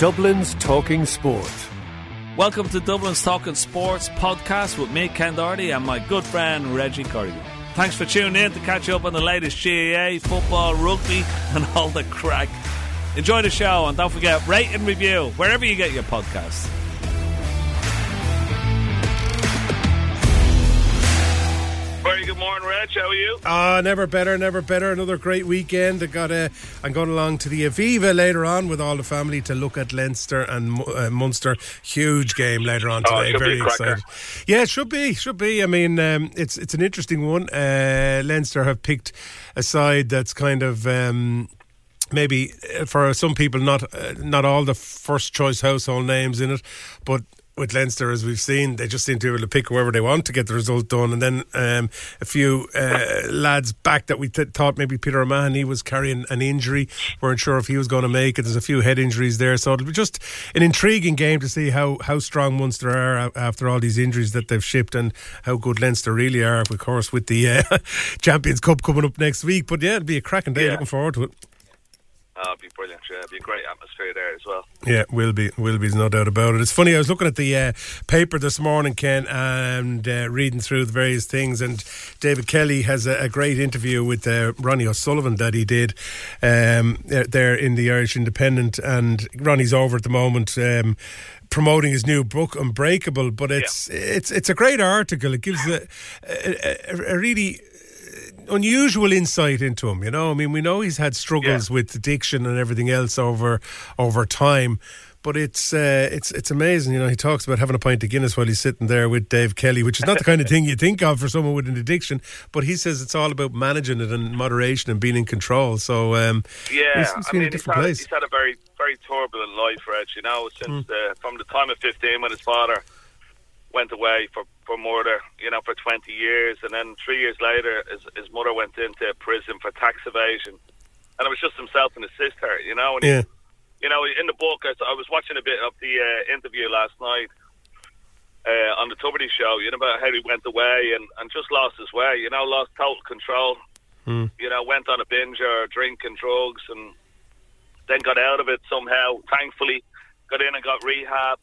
Dublin's Talking Sport. Welcome to Dublin's Talking Sports podcast with me, Ken Doherty, and my good friend Reggie Corrigan. Thanks for tuning in to catch up on the latest GAA, football, rugby, and all the crack. Enjoy the show and don't forget, rate and review wherever you get your podcasts. Morning, Reg. How are you? Ah, never better, never better. Another great weekend. I got a. I'm going along to the Aviva later on with all the family to look at Leinster and uh, Munster. Huge game later on Oh, today. be Very excited. Yeah, it should be, should be. I mean, um, it's it's an interesting one. Uh, Leinster have picked a side that's kind of. Um, maybe uh, for some people not uh, not all the first choice household names in it, but with Leinster, as we've seen, they just seem to be able to pick whoever they want to get the result done. And then um, a few uh, lads back that we th- thought maybe Peter O'Mahony was carrying an injury, weren't sure if he was going to make it. There's a few head injuries there, so it'll be just an intriguing game to see how how strong Munster are after all these injuries that they've shipped, and how good Leinster really are, of course, with the uh, Champions Cup coming up next week. But yeah, it'll be a cracking day. Yeah. Looking forward to it. Oh, it'd be brilliant. Yeah, it'd be a great atmosphere there as well. Yeah, will be, will be, there's no doubt about it. It's funny, I was looking at the uh, paper this morning, Ken, and uh, reading through the various things, and David Kelly has a, a great interview with uh, Ronnie O'Sullivan that he did um, there in the Irish Independent, and Ronnie's over at the moment. Um, Promoting his new book, Unbreakable, but it's it's it's a great article. It gives a, a, a, a really unusual insight into him. You know, I mean, we know he's had struggles with addiction and everything else over over time. But it's uh, it's it's amazing, you know. He talks about having a pint of Guinness while he's sitting there with Dave Kelly, which is not the kind of thing you think of for someone with an addiction. But he says it's all about managing it and moderation and being in control. So um, Yeah, he seems to I mean, a he's had, place. he's had a very, very turbulent life, Reg. You know, since Hmm. uh, from the time of fifteen when his father went away for for murder, you know, for twenty years, and then three years later, his his mother went into prison for tax evasion, and it was just himself and his sister, you know. And yeah, you know, in the book, I, I was watching a bit of the uh, interview last night uh, on the Tubridy show, you know, about how he went away and, and just lost his way, you know, lost total control. You know, went on a binge or drinking drugs and then got out of it somehow, thankfully, got in and got rehab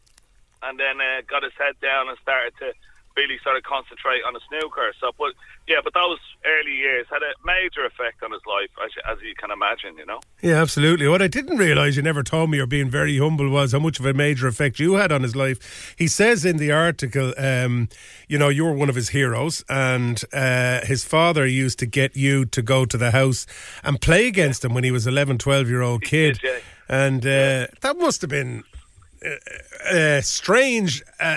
and then uh, got his head down and started to really sort of concentrate on the snooker. So, but yeah, but those early years had a major effect on his life, as, you- as you can imagine, you know. yeah, absolutely. What I didn't realise, you never told me, or being very humble, was how much of a major effect you had on his life. He says in the article, um, you know, you were one of his heroes, and uh, his father used to get you to go to the house and play against him when he was 11, 12 year old kid. did, yeah. And uh, that must have been a strange uh,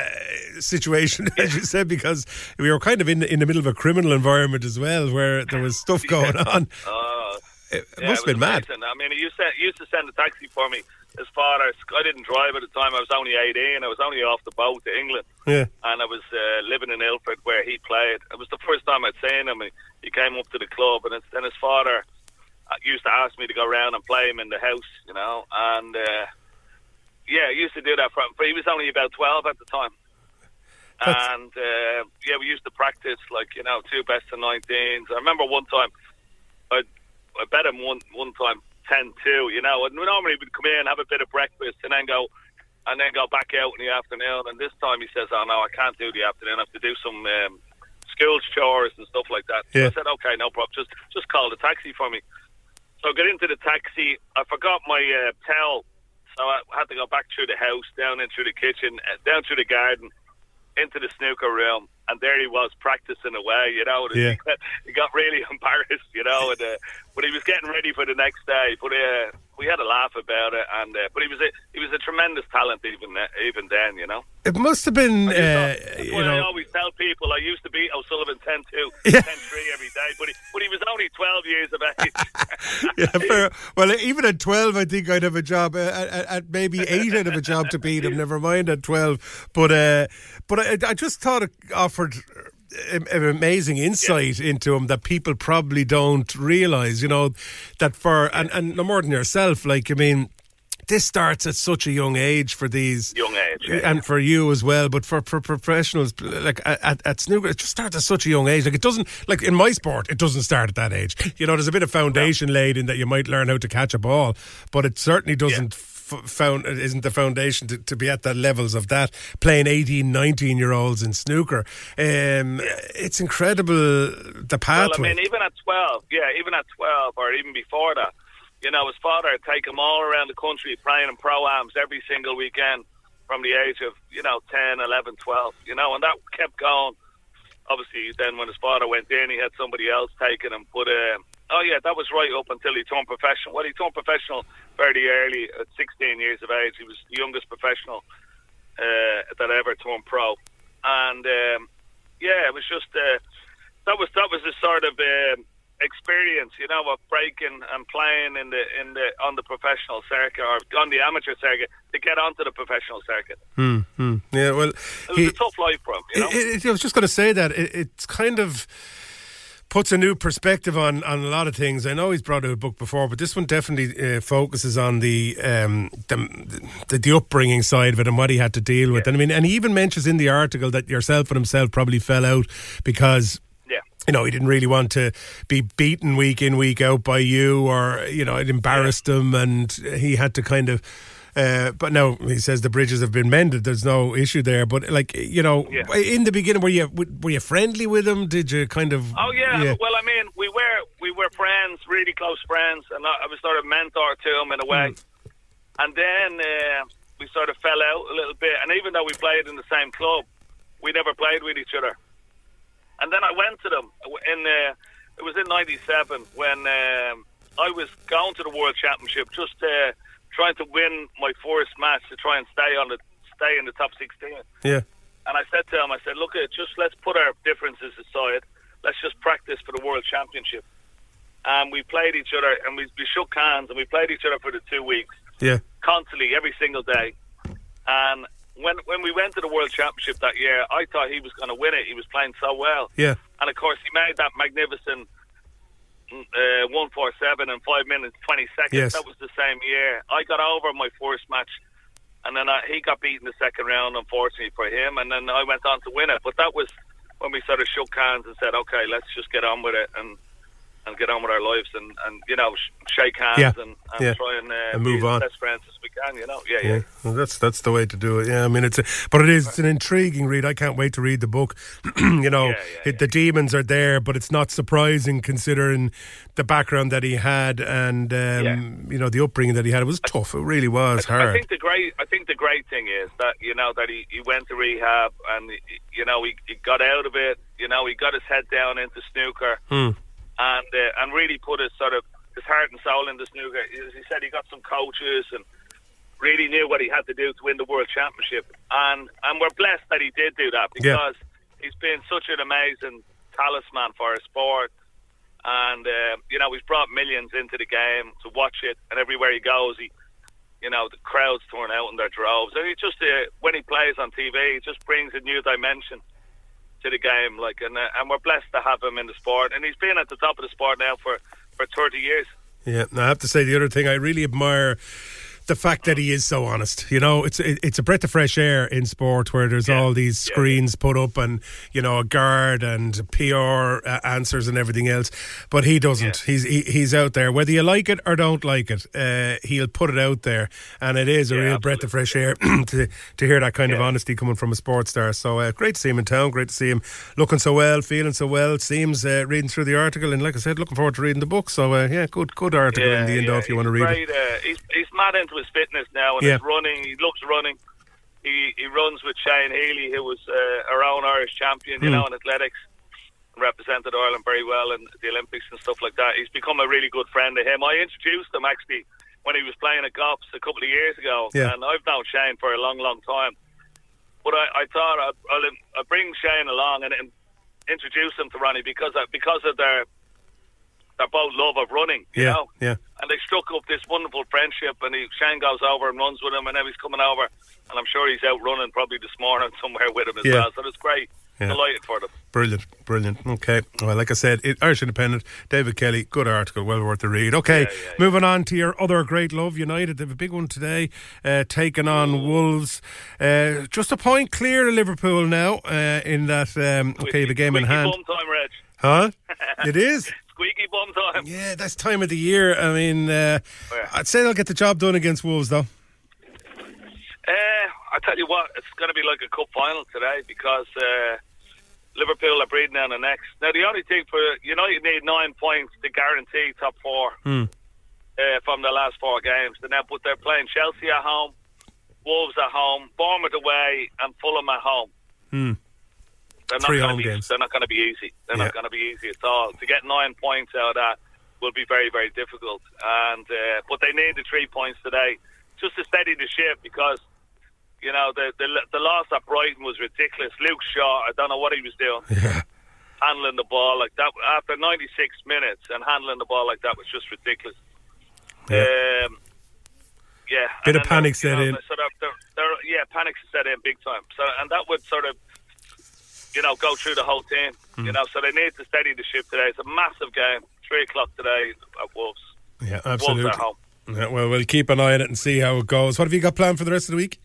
situation, as you said, because we were kind of in the, in the middle of a criminal environment as well, where there was stuff going on. Uh, It, yeah, must have been mad. amazing. I mean, he used to, he used to send a taxi for me. His father, I didn't drive at the time. I was only 18. I was only off the boat to England. Yeah. and I was uh, living in Ilford where he played. It was the first time I'd seen him. He, he came up to the club, and then his father uh, used to ask me to go around and play him in the house, you know. And uh, yeah, he used to do that for him. He was only about twelve at the time. That's- And uh, yeah, we used to practice like you know two best of 19s. I remember one time I I bet him one one time 10-2, You know, and we normally would come in have a bit of breakfast and then go and then go back out in the afternoon. And this time he says, "Oh no, I can't do the afternoon. I have to do some um, school chores and stuff like that." Yeah. I said, "Okay, no problem. Just just call the taxi for me." So I got into the taxi. I forgot my uh, towel, so I had to go back through the house, down in through the kitchen, uh, down through the garden, into the snooker room, and there he was practicing away. You know, Yeah. he, got, he got really embarrassed. You know, and, uh, but he was getting ready for the next day. But uh, we had a laugh about it, and uh, but he was a he was a tremendous talent even uh, even then. You know. It must have been, uh, you why I always tell people I used to beat O'Sullivan 10 2, Yeah. 10 3 every day, but he, but he was only 12 years of age. yeah, fair. Well, even at 12, I think I'd have a job. Uh, at, at- at maybe 8, I'd have a job to beat him, never mind at 12. But uh, but I, I just thought it offered an amazing insight into him that people probably don't realise, you know, that for, and, and no more than yourself, like, I mean, this starts at such a young age for these Young age, yeah. and for you as well but for, for professionals like at, at snooker it just starts at such a young age. Like it doesn't like in my sport it doesn't start at that age. You know there's a bit of foundation laid in that you might learn how to catch a ball but it certainly doesn't found isn't the foundation to, to, be at the levels of that playing 18, 19 year olds in snooker. Um, it's incredible the pathway. Well, I mean, even at twelve, yeah, even at twelve, or even before that, you know, his father would take him all around the country playing in pro ams every single weekend from the age of you know 10, 11, 12, You know, and that kept going. Obviously, then when his father went in, he had somebody else taking him, but. Uh, Oh yeah, that was right up until he turned professional. Well, he turned professional very early, at 16 years of age. He was the youngest professional uh, that ever turned pro, and um, yeah, it was just uh, that was that was a sort of uh, experience, you know, of breaking and playing in the in the on the professional circuit or on the amateur circuit to get onto the professional circuit. Hmm. hmm. Yeah, well, it was he, a tough life for him. You know? it, it, I was just going to say that it, it's kind of puts a new perspective on, on a lot of things. I know he's brought out a book before, but this one definitely uh, focuses on the, um, the, the the upbringing side of it and what he had to deal with. Yeah. And I mean, and he even mentions in the article that yourself and himself probably fell out because you know, he didn't really want to be beaten week in, week out by you, or, you know, it embarrassed yeah. him, and he had to kind of uh, but now he says the bridges have been mended. There's no issue there. But like you know, yeah. in the beginning, were you were you friendly with him? Did you kind of? Oh yeah. yeah. Well, I mean, we were we were friends, really close friends, and I was sort of mentor to him in a way. Mm. And then uh, we sort of fell out a little bit. And even though we played in the same club, we never played with each other. And then I went to them in. Uh, it was in '97 when um, I was going to the World Championship just. Uh, trying to win my first match to try and stay on the stay in the top sixteen. Yeah. And I said to him, I said, look, just let's put our differences aside. Let's just practice for the World Championship. And we played each other, and we, we shook hands, and we played each other for the two weeks. Yeah. Constantly, every single day. And when when we went to the World Championship that year, I thought he was going to win it. He was playing so well. Yeah. And of course, he made that magnificent uh, 147 in 5 minutes 20 seconds. Yes. That was the same year. I got over my first match, and then I, he got beaten the second round, unfortunately for him, and then I went on to win it. But that was when we sort of shook hands and said, okay, let's just get on with it. And and get on with our lives and, and you know sh- shake hands yeah. and, and yeah. try and, uh, and move on. best friends as we can. You know, yeah, yeah. yeah. Well, that's that's the way to do it. Yeah, I mean it's a, but it is it's an intriguing read. I can't wait to read the book. you know, it, the demons are there, but it's not surprising considering the background that he had and um, you know the upbringing that he had. It was tough. It really was I, hard. I think the great I think the great thing is that you know that he, he went to rehab and you know he, he got out of it. You know he got his head down into snooker. Hmm and uh, and really put his sort of his heart and soul in the snooker. He said he got some coaches and really knew what he had to do to win the world championship, and and we're blessed that he did do that because yeah. he's been such an amazing talisman for our sport. And uh, you know he's brought millions into the game to watch it, and everywhere he goes, he, you know, the crowds turn out in their droves. And he just uh, when he plays on TV, he just brings a new dimension to the game. Like, and uh, and we're blessed to have him in the sport, and he's been at the top of the sport now for for thirty years. Yeah, I have to say the other thing I really admire the fact that he is so honest. You know, it's it, it's a breath of fresh air in sport where there's yeah. all these screens yeah. put up and you know a guard and PR uh, answers and everything else, but he doesn't. Yeah. He's he, he's out there whether you like it or don't like it. Uh, he'll put it out there, and it is a real absolutely. breath of fresh air to to hear that kind of honesty coming from a sports star. So uh, great to see him in town. Great to see him looking so well, feeling so well. Seems uh, reading through the article, and like I said, looking forward to reading the book. So uh, yeah, good good article in the end. If you want to read great, it, uh, he's he's mad into his fitness now and yeah. he's running. He loves running. He he runs with Shane Healy, who was uh, our own Irish champion, you mm. know, in athletics, represented Ireland very well in the Olympics and stuff like that. He's become a really good friend of him. I introduced him actually when he was playing at Goffs a couple of years ago, yeah. and I've known Shane for a long, long time. But I, I thought I'd, I'll, I'll bring Shane along and, and introduce him to Ronnie because of, because of their their both love of running, you yeah, know. Yeah. And they struck up this wonderful friendship, and he, Shane goes over and runs with him, and now he's coming over, and I'm sure he's out running probably this morning somewhere with him as yeah. well. So it's great. Yeah. Delighted for them. Brilliant, brilliant. Okay. Well, like I said, it, Irish Independent, David Kelly, good article, well worth the read. Okay, yeah, yeah, moving on to your other great love, United. They have a big one today, uh, taking on Wolves. Uh, just a point clear of Liverpool now uh, in that, um, okay, the game in hand. Time, Reg. Huh? it is squeaky bum time. Yeah, that's time of the year. I mean, uh, oh, I'd say they'll get the job done against Wolves, though. I tell you what, it's going to be like a cup final today because uh, Liverpool are breathing down the necks. Now, the only thing for United need nine points to guarantee top four Hmm. uh, from the last four games. They're now, but they're playing Chelsea at home, Wolves at home, Bournemouth away, and Fulham at home. Hmm. They're not Three home be, games. They're not going to be easy. They're Yeah. not going to be easy at all. To get nine points out of that will be very, very difficult. And uh, but they need the three points today just to steady the ship because you know the the, the loss at Brighton was ridiculous. Luke Shaw, I don't know what he was doing. Yeah. Handling the ball like that after 96 minutes and handling the ball like that was just ridiculous. Yeah. Um, yeah, Bit and of panic set in. Sort of, they're, they're, yeah, panic set in big time. So, and that would sort of, you know, go through the whole team. Hmm. You know, so they need to steady the ship today. It's a massive game, three o'clock today at Wolves. Yeah, Wolves absolutely. at home. Yeah, well, we'll keep an eye on it and see how it goes. What have you got planned for the rest of the week?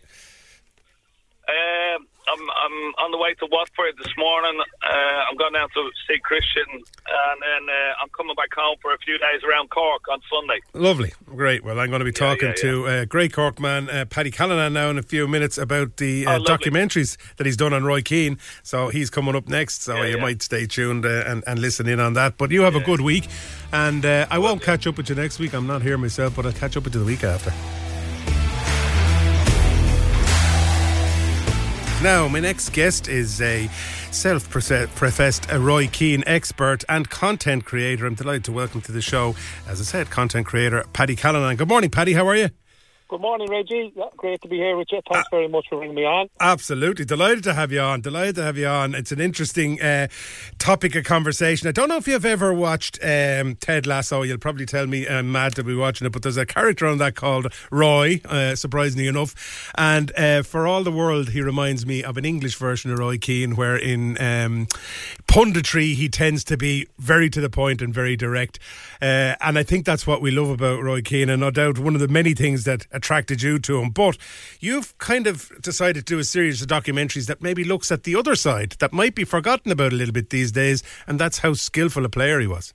Um, I'm I'm on the way to Watford this morning. Uh, I'm going down to see Christian, and then uh, I'm coming back home for a few days around Cork on Sunday. Lovely, great. Well, I'm going to be talking yeah, to uh, great Cork man uh, Paddy Callaghan now in a few minutes about the uh, Oh, documentaries that he's done on Roy Keane. So he's coming up next. So Yeah, you yeah. might stay tuned uh, and, and listen in on that. But you have a good week, and uh, I won't catch up with you next week. I'm not here myself, but I'll catch up with you the week after. Now, my next guest is a self professed Roy Keane expert and content creator. I'm delighted to welcome to the show, as I said, content creator Paddy Callaghan. Good morning, Paddy. How are you? Good morning, Reggie. Yeah, great to be here with you. Thanks very much for bringing me on. Absolutely. Delighted to have you on. Delighted to have you on. It's an interesting uh, topic of conversation. I don't know if you've ever watched um, Ted Lasso. You'll probably tell me I'm mad to be watching it, but there's a character on that called Roy, uh, surprisingly enough. And uh, for all the world, he reminds me of an English version of Roy Keane, where in um, punditry, he tends to be very to the point and very direct. Uh, and I think that's what we love about Roy Keane, and no doubt one of the many things that attracted you to him. But you've kind of decided to do a series of documentaries that maybe looks at the other side that might be forgotten about a little bit these days, and that's how skillful a player he was.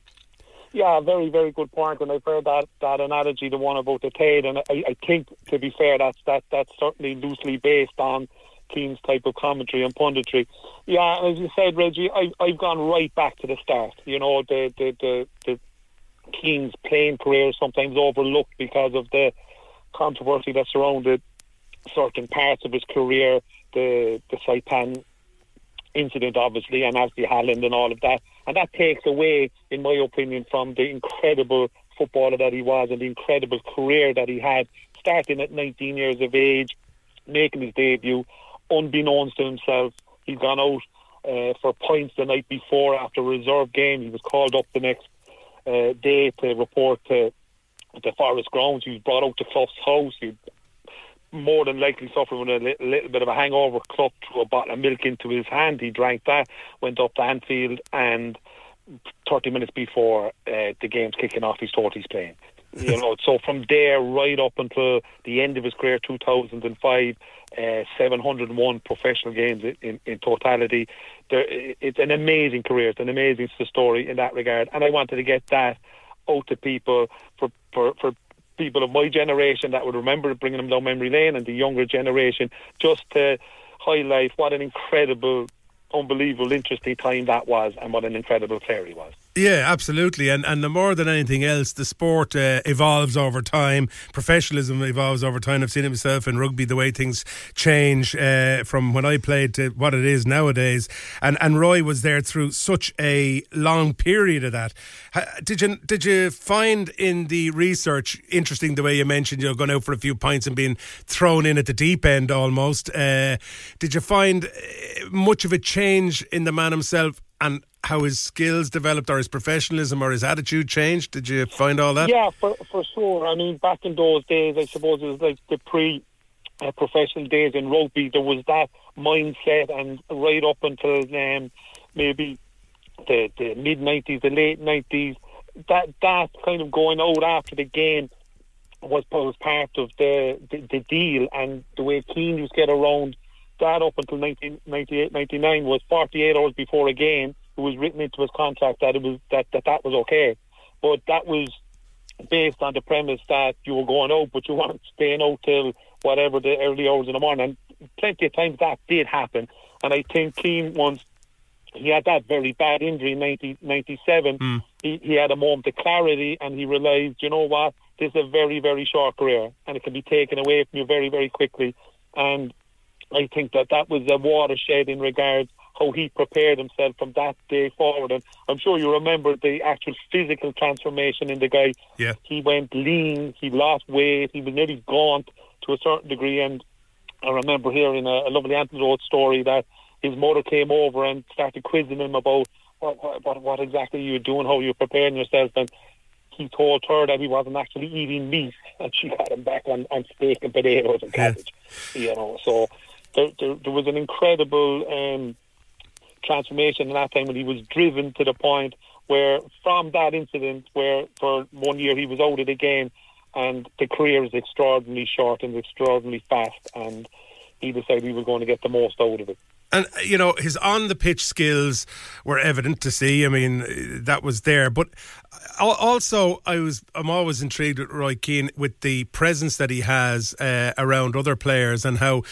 Yeah, very, very good point. And I've heard that, that analogy, the one about the Tate, and I, I think, to be fair, that's that that's certainly loosely based on Keane's type of commentary and punditry. Yeah, as you said, Reggie, I, I've gone right back to the start. You know, the the the, the Keane's playing career sometimes overlooked because of the controversy that surrounded certain parts of his career, the the Saipan incident, obviously, and obviously Holland and all of that. And that takes away, in my opinion, from the incredible footballer that he was and the incredible career that he had, starting at 19 years of age, making his debut, unbeknownst to himself. He'd gone out uh, for points the night before after a reserve game. He was called up the next uh, day to report to the Forest grounds. He was brought out to Clough's house. He more than likely suffering with a little, little bit of a hangover. Clough threw a bottle of milk into his hand. He drank that, went up to Anfield, and 30 minutes before uh, the game's kicking off, he's told he's playing. You know, so from there right up until the end of his career, 2005, uh, 701 professional games in, in, in totality. There, it's an amazing career. It's an amazing story in that regard. And I wanted to get that out to people for, for, for people of my generation that would remember bringing them down memory lane and the younger generation just to highlight what an incredible, unbelievable, interesting time that was and what an incredible player he was. Yeah, absolutely. And and more than anything else, the sport uh, evolves over time. Professionalism evolves over time. I've seen it myself in rugby, the way things change uh, from when I played to what it is nowadays. And and Roy was there through such a long period of that. Did you did you find in the research interesting the way you mentioned you're going out for a few pints and being thrown in at the deep end almost? Uh, did you find uh, much of a change in the man himself and how his skills developed or his professionalism or his attitude changed? Did you find all that? Yeah, for for sure. I mean, back in those days, I suppose it was like the pre. Uh, professional days in rugby, there was that mindset, and right up until um, maybe the, the mid nineties, the late nineties, that that kind of going out after the game was was part of the, the the deal, and the way Keane used to get around that up until 1998, 99 was 48 hours before a game. It was written into his contract that it was that that, that was okay, but that was based on the premise that you were going out, but you weren't staying out till whatever the early hours in the morning. And plenty of times that did happen. And I think Keane once he had that very bad injury in 1997. Mm. He, he had a moment of clarity and he realised, you know what, this is a very, very short career and it can be taken away from you very, very quickly. And I think that that was a watershed in regards how he prepared himself from that day forward. And I'm sure you remember the actual physical transformation in the guy. Yeah. He went lean, he lost weight, he was nearly gaunt to a certain degree. And I remember hearing a, a lovely anecdote story that his mother came over and started quizzing him about what, what, what exactly you were doing, how you were preparing yourself. And he told her that he wasn't actually eating meat, and she got him back on, on steak and potatoes and cabbage. Yeah. You know, so there, there, there was an incredible um, transformation in that time when he was driven to the point where from that incident where for one year he was out of the game and the career is extraordinarily short and extraordinarily fast and he decided he was going to get the most out of it. And you know his on the pitch skills were evident to see. I mean that was there, but also I was I'm always intrigued with Roy Keane with the presence that he has uh, around other players and how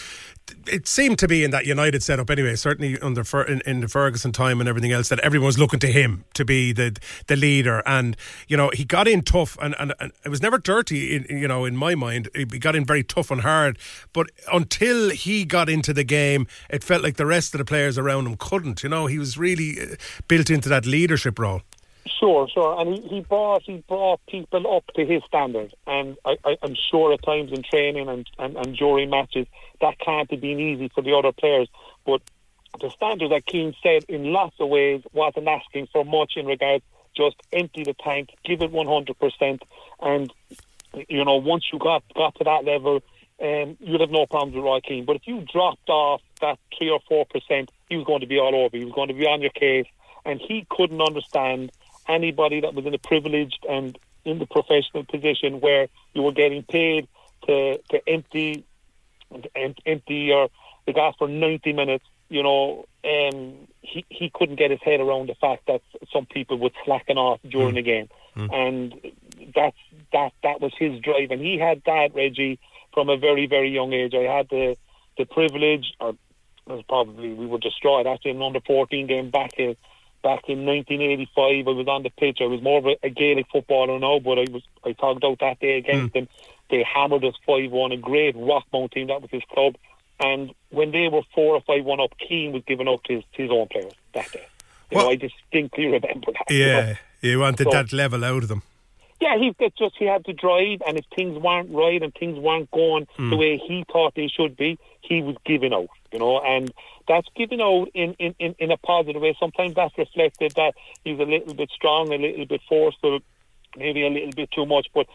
it seemed to be in that United setup anyway. Certainly under in, in, the Ferguson time and everything else, that everyone was looking to him to be the the leader. And you know, he got in tough, and, and, and it was never dirty. In, you know, in my mind, he got in very tough and hard. But until he got into the game, it felt like the rest of the players around him couldn't. You know, he was really uh, built into that leadership role. Sure, sure, and he, he brought he brought people up to his standard, and I, I, am sure at times in training and, and, and during matches that can't have been easy for the other players. But the standard that Keane said in lots of ways wasn't asking for much in regards just empty the tank, give it 100%, and you know once you got got to that level, um, you'd have no problems with Roy Keane. But if you dropped off that three or four percent, he was going to be all over. He was going to be on your case, and he couldn't understand anybody that was in a privileged and in the professional position where you were getting paid to to empty empty your the gas for 90 minutes, you know, um, he he couldn't get his head around the fact that some people would slacken off during mm. the game, mm. and that's that that was his drive, and he had that Reggie from a very very young age. I had the the privilege, or was probably we were destroyed after an under 14 game back in back in 1985. I was on the pitch. I was more of a, a Gaelic footballer now, but I was I talked out that day against mm. them. They hammered us 5 1, a great Rockmount team. That was his club. And when they were 4 or 5 1 up, Keane was giving up to his, his own players that day. You well, know, I distinctly remember that. Yeah, you, know? you wanted so, that level out of them. Yeah, he just he had to drive, and if things weren't right and things weren't going mm. the way he thought they should be, he was giving out. You know, and that's giving out in, in, in, in a positive way. Sometimes that's reflected that he's a little bit strong, a little bit forceful, maybe a little bit too much. But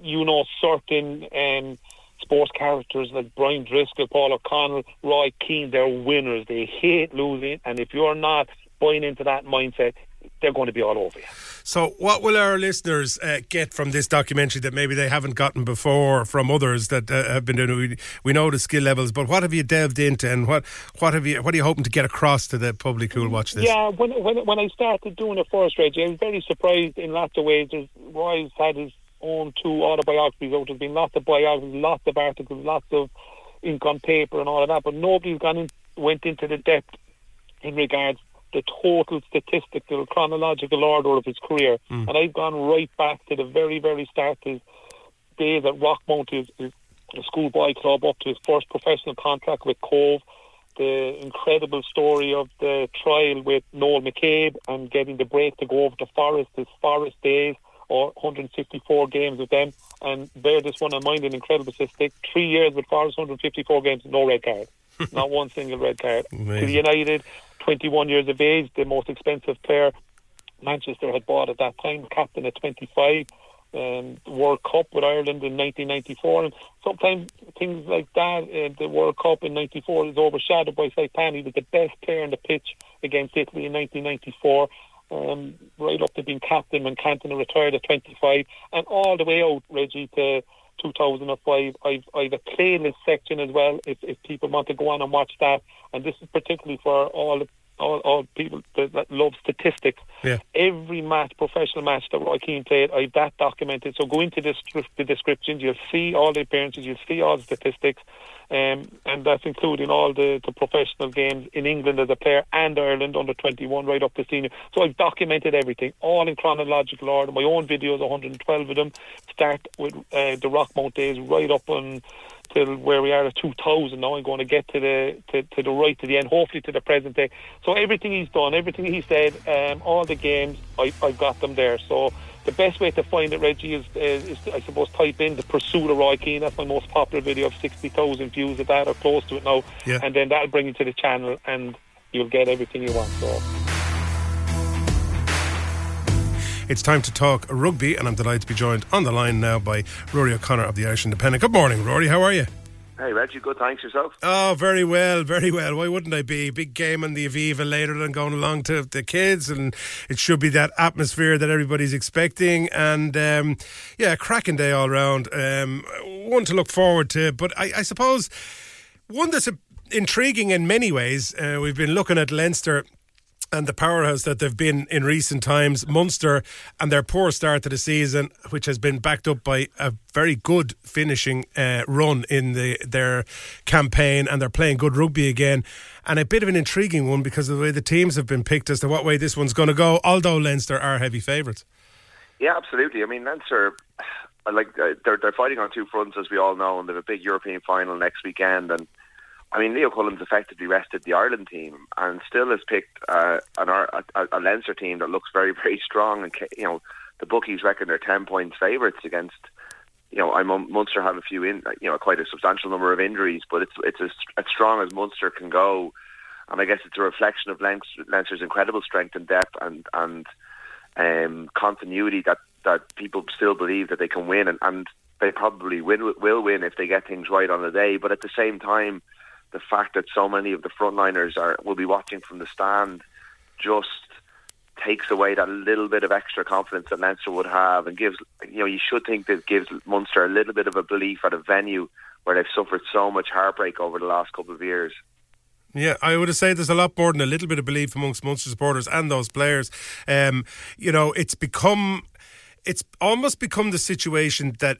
you know, certain um, sports characters like Brian Driscoll, Paul O'Connell, Roy Keane, they're winners. They hate losing, and if you're not buying into that mindset, they're going to be all over you. So, what will our listeners uh, get from this documentary that maybe they haven't gotten before from others that uh, have been doing? We, we know the skill levels, but what have you delved into, and what what have you what are you hoping to get across to the public who will watch this? Yeah, when when when I started doing it first, Reggie, I was very surprised in lots of ways. There's Roy's had his own two autobiographies out. There's been lots of biographies, lots of articles, lots of ink on paper, and all of that, but nobody's gone in, went into the depth in regards the total statistical chronological order of his career. Mm. And I've gone right back to the very, very start of his days at Rockmount, his, his schoolboy club, up to his first professional contract with Cobh. The incredible story of the trial with Noel McCabe and getting the break to go over to Forest, his Forest days, or 154 games with them. And bear this one in mind, an incredible statistic. Three years with Forest, 154 games, no red card. Not one single red card. Amazing. To the United, 21 years of age, the most expensive player Manchester had bought at that time, captain at 25, um, World Cup with Ireland in 1994. And sometimes things like that, uh, the World Cup in 94 is overshadowed by Saipan. He was the best player on the pitch against Italy in 1994. Um, right up to being captain when Cantona retired at 25, and all the way out, Reggie, to 2005. I've, I've a playlist section as well if, if people want to go on and watch that. And this is particularly for all the all, all people that, that love statistics. Yeah. Every match, professional match that Roy Keane played, I've that documented. So go into the, the descriptions, you'll see all the appearances, you'll see all the statistics, um, and that's including all the, the professional games in England as a player and Ireland under 21 right up to senior. So I've documented everything, all in chronological order. My own videos, 112 of them, start with uh, the Rockmount days right up on till where we are at 2000 now. I'm going to get to the to, to the right to the end, hopefully to the present day. So everything he's done, everything he said, um, all the games, I, I've got them there. So the best way to find it, Reggie, is, is, is I suppose type in the pursuit of Roy Keane. That's my most popular video of 60,000 views of that or close to it now. Yeah. And then that'll bring you to the channel and you'll get everything you want. So. It's time to talk rugby, and I'm delighted to be joined on the line now by Rory O'Connor of the Irish Independent. Good morning, Rory. How are you? Hey, Reggie, good. Thanks yourself. Oh, very well, very well. Why wouldn't I be? Big game on the Aviva later than going along to the kids, and it should be that atmosphere that everybody's expecting. And um, yeah, cracking day all round. Um, one to look forward to, but I, I suppose one that's a, intriguing in many ways. Uh, we've been looking at Leinster and the powerhouse that they've been in recent times, Munster, and their poor start to the season, which has been backed up by a very good finishing uh, run in the, their campaign, and they're playing good rugby again. And a bit of an intriguing one because of the way the teams have been picked as to what way this one's going to go, although Leinster are heavy favourites. Yeah, absolutely. I mean, Leinster, like uh, they're they're fighting on two fronts, as we all know, and they have a big European final next weekend, and I mean, Leo Cullen's effectively rested the Ireland team and still has picked uh, an a, a Leinster team that looks very, very strong. And you know, the bookies reckon they're ten points favourites against. You know, I'm Munster have a few in, you know, quite a substantial number of injuries, but it's it's as, as strong as Munster can go, and I guess it's a reflection of Leinster, Leinster's incredible strength and depth and and um, continuity that that people still believe that they can win, and, and they probably will win if they get things right on the day. But at the same time the fact that so many of the frontliners are will be watching from the stand just takes away that little bit of extra confidence that Leinster would have and gives you know you should think that gives Munster a little bit of a belief at a venue where they've suffered so much heartbreak over the last couple of years. Yeah, I would say there's a lot more than a little bit of belief amongst Munster supporters and those players. Um, you know, it's become, it's almost become the situation that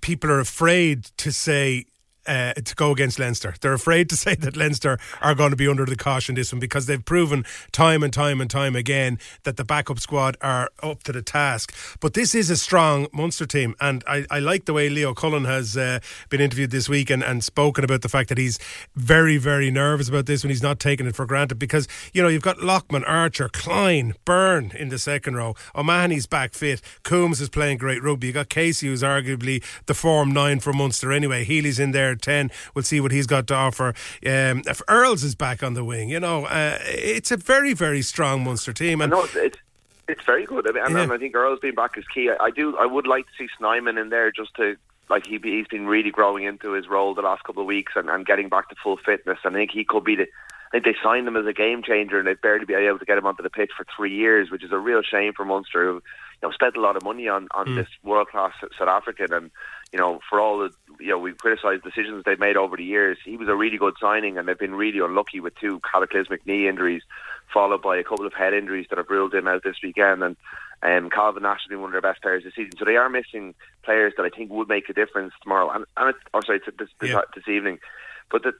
people are afraid to say uh, to go against Leinster. They're afraid to say that Leinster are going to be under the caution this one because they've proven time and time and time again that the backup squad are up to the task. But this is a strong Munster team, and I, I like the way Leo Cullen has uh, been interviewed this week and, and spoken about the fact that he's very, very nervous about this when he's not taking it for granted because, you know, you've got Lockman, Archer, Kleyn, Beirne in the second row. O'Mahony's back fit. Coombes is playing great rugby. You've got Casey, who's arguably the form nine for Munster anyway. Healy's in there 10. We'll see what he's got to offer. Um, if Earls is back on the wing, you know, uh, it's a very, very strong Munster team. And no, it's, it's very good. I mean, and, yeah. and I think Earls being back is key. I, I, do. I would like to see Snyman in there just to like he he's been really growing into his role the last couple of weeks and, and getting back to full fitness. I think he could be the. I think they signed him as a game changer and they've barely been able to get him onto the pitch for three years, which is a real shame for Munster, who you know spent a lot of money on on mm. this world class South African and you know, for all the, you know, we criticised decisions they've made over the years. He was a really good signing, and they've been really unlucky with two cataclysmic knee injuries, followed by a couple of head injuries that have ruled him out this weekend. And um, Calvin Nash has been one of their best players this season. So they are missing players that I think would make a difference tomorrow, and, and it, or sorry, this, this, yeah. this evening. But the,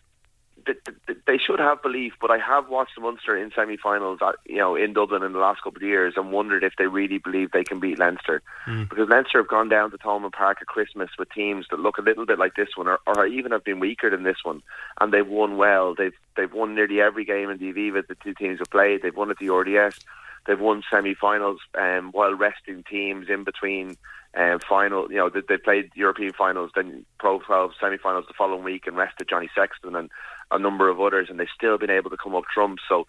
they should have belief, but I have watched Munster in semi-finals, at, you know, in Dublin in the last couple of years, and wondered if they really believe they can beat Leinster, mm. because Leinster have gone down to Thomond Park at Christmas with teams that look a little bit like this one, or, or even have been weaker than this one, and they've won well. They've they've won nearly every game in the Aviva the two teams have played. They've won at the RDS. They've won semi-finals um, while resting teams in between um, final. You know, they, they played European finals, then Pro 12 semi-finals the following week, and rested Johnny Sexton and a number of others, and they've still been able to come up trumps. So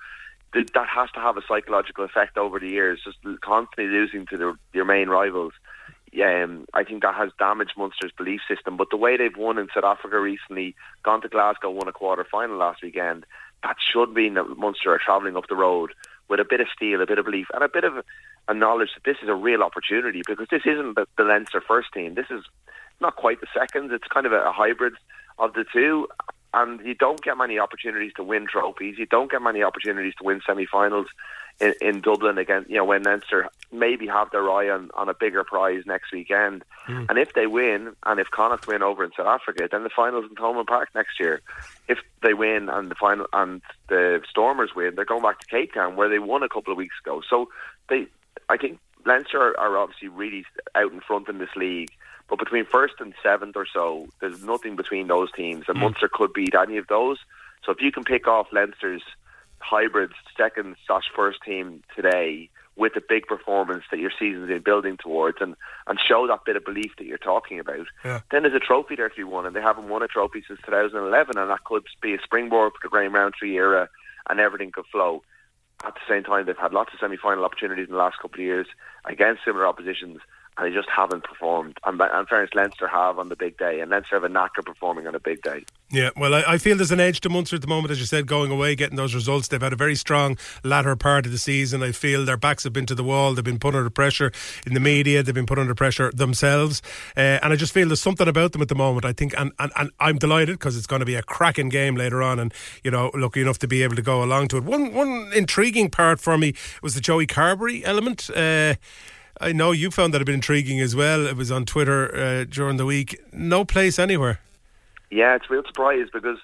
th- that has to have a psychological effect over the years. Just constantly losing to the, your main rivals. Um, I think that has damaged Munster's belief system. But the way they've won in South Africa recently, gone to Glasgow, won a quarter final last weekend, that should mean that Munster are travelling up the road with a bit of steel, a bit of belief, and a bit of a knowledge that this is a real opportunity because this isn't the, the Leinster first team. This is not quite the second. It's kind of a, a hybrid of the two and you don't get many opportunities to win trophies. You don't get many opportunities to win semi-finals in, in Dublin again. You know when Leinster maybe have their eye on, on a bigger prize next weekend, mm. and if they win, and if Connacht win over in South Africa, then the finals in Thomond Park next year. If they win and the final and the Stormers win, they're going back to Cape Town where they won a couple of weeks ago. So they, I think Leinster are, are obviously really out in front in this league. But between first and seventh or so, there's nothing between those teams, and mm. Munster could beat any of those. So if you can pick off Leinster's hybrid second slash first team today with a big performance that your season's been building towards and, and show that bit of belief that you're talking about, yeah. then there's a trophy there to be won. And they haven't won a trophy since 2011, and that could be a springboard for the Graham Rowntree era, and everything could flow. At the same time, they've had lots of semi final opportunities in the last couple of years against similar oppositions and they just haven't performed. And, and fairness, Leinster have on the big day, and Leinster have a knack of performing on a big day. Yeah, well, I, I, feel there's an edge to Munster at the moment, as you said, going away, getting those results. They've had a very strong latter part of the season. I feel their backs have been to the wall. They've been put under pressure in the media. They've been put under pressure themselves, uh, and I just feel there's something about them at the moment. I think, and, and, and I'm delighted because it's going to be a cracking game later on, and you know, lucky enough to be able to go along to it. One one intriguing part for me was the Joey Carbery element. Uh, I know you found that a bit intriguing as well. It was on Twitter uh, during the week. No place anywhere. Yeah, it's a real surprise because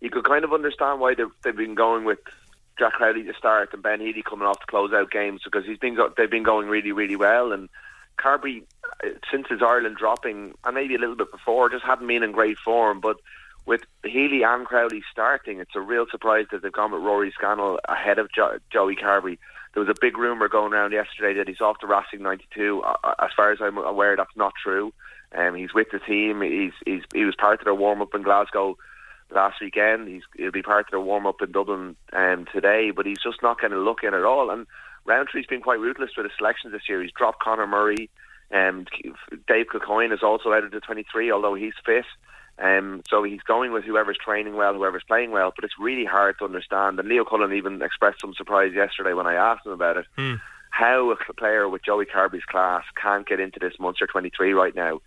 you could kind of understand why they've, been going with Jack Crowley to start and Ben Healy coming off to close out games because he's been they've been going really really well and Carbery uh, since his Ireland dropping and maybe a little bit before just hadn't been in great form but with Healy and Crowley starting it's a real surprise that they've gone with Rory Scannell ahead of jo- Joey Carbery there was a big rumour going around yesterday that he's off to Racing 92. Uh, uh, as far as I'm aware, that's not true. Um, he's with the team. He's, he's he was part of their warm up in Glasgow last weekend. He's he'll be part of their warm up in Dublin um, today, but he's just not kind of looking at all. And Rowntree's been quite ruthless with his selections this year. He's dropped Conor Murray. Um, Dave Kilcoyne is also out of the 23, although he's fit. Um, so he's going with whoever's training well, whoever's playing well, but it's really hard to understand. And Leo Cullen even expressed some surprise yesterday when I asked him about it. Hmm. How a player with Joey Carbery's class can't get into this Munster 23 right now.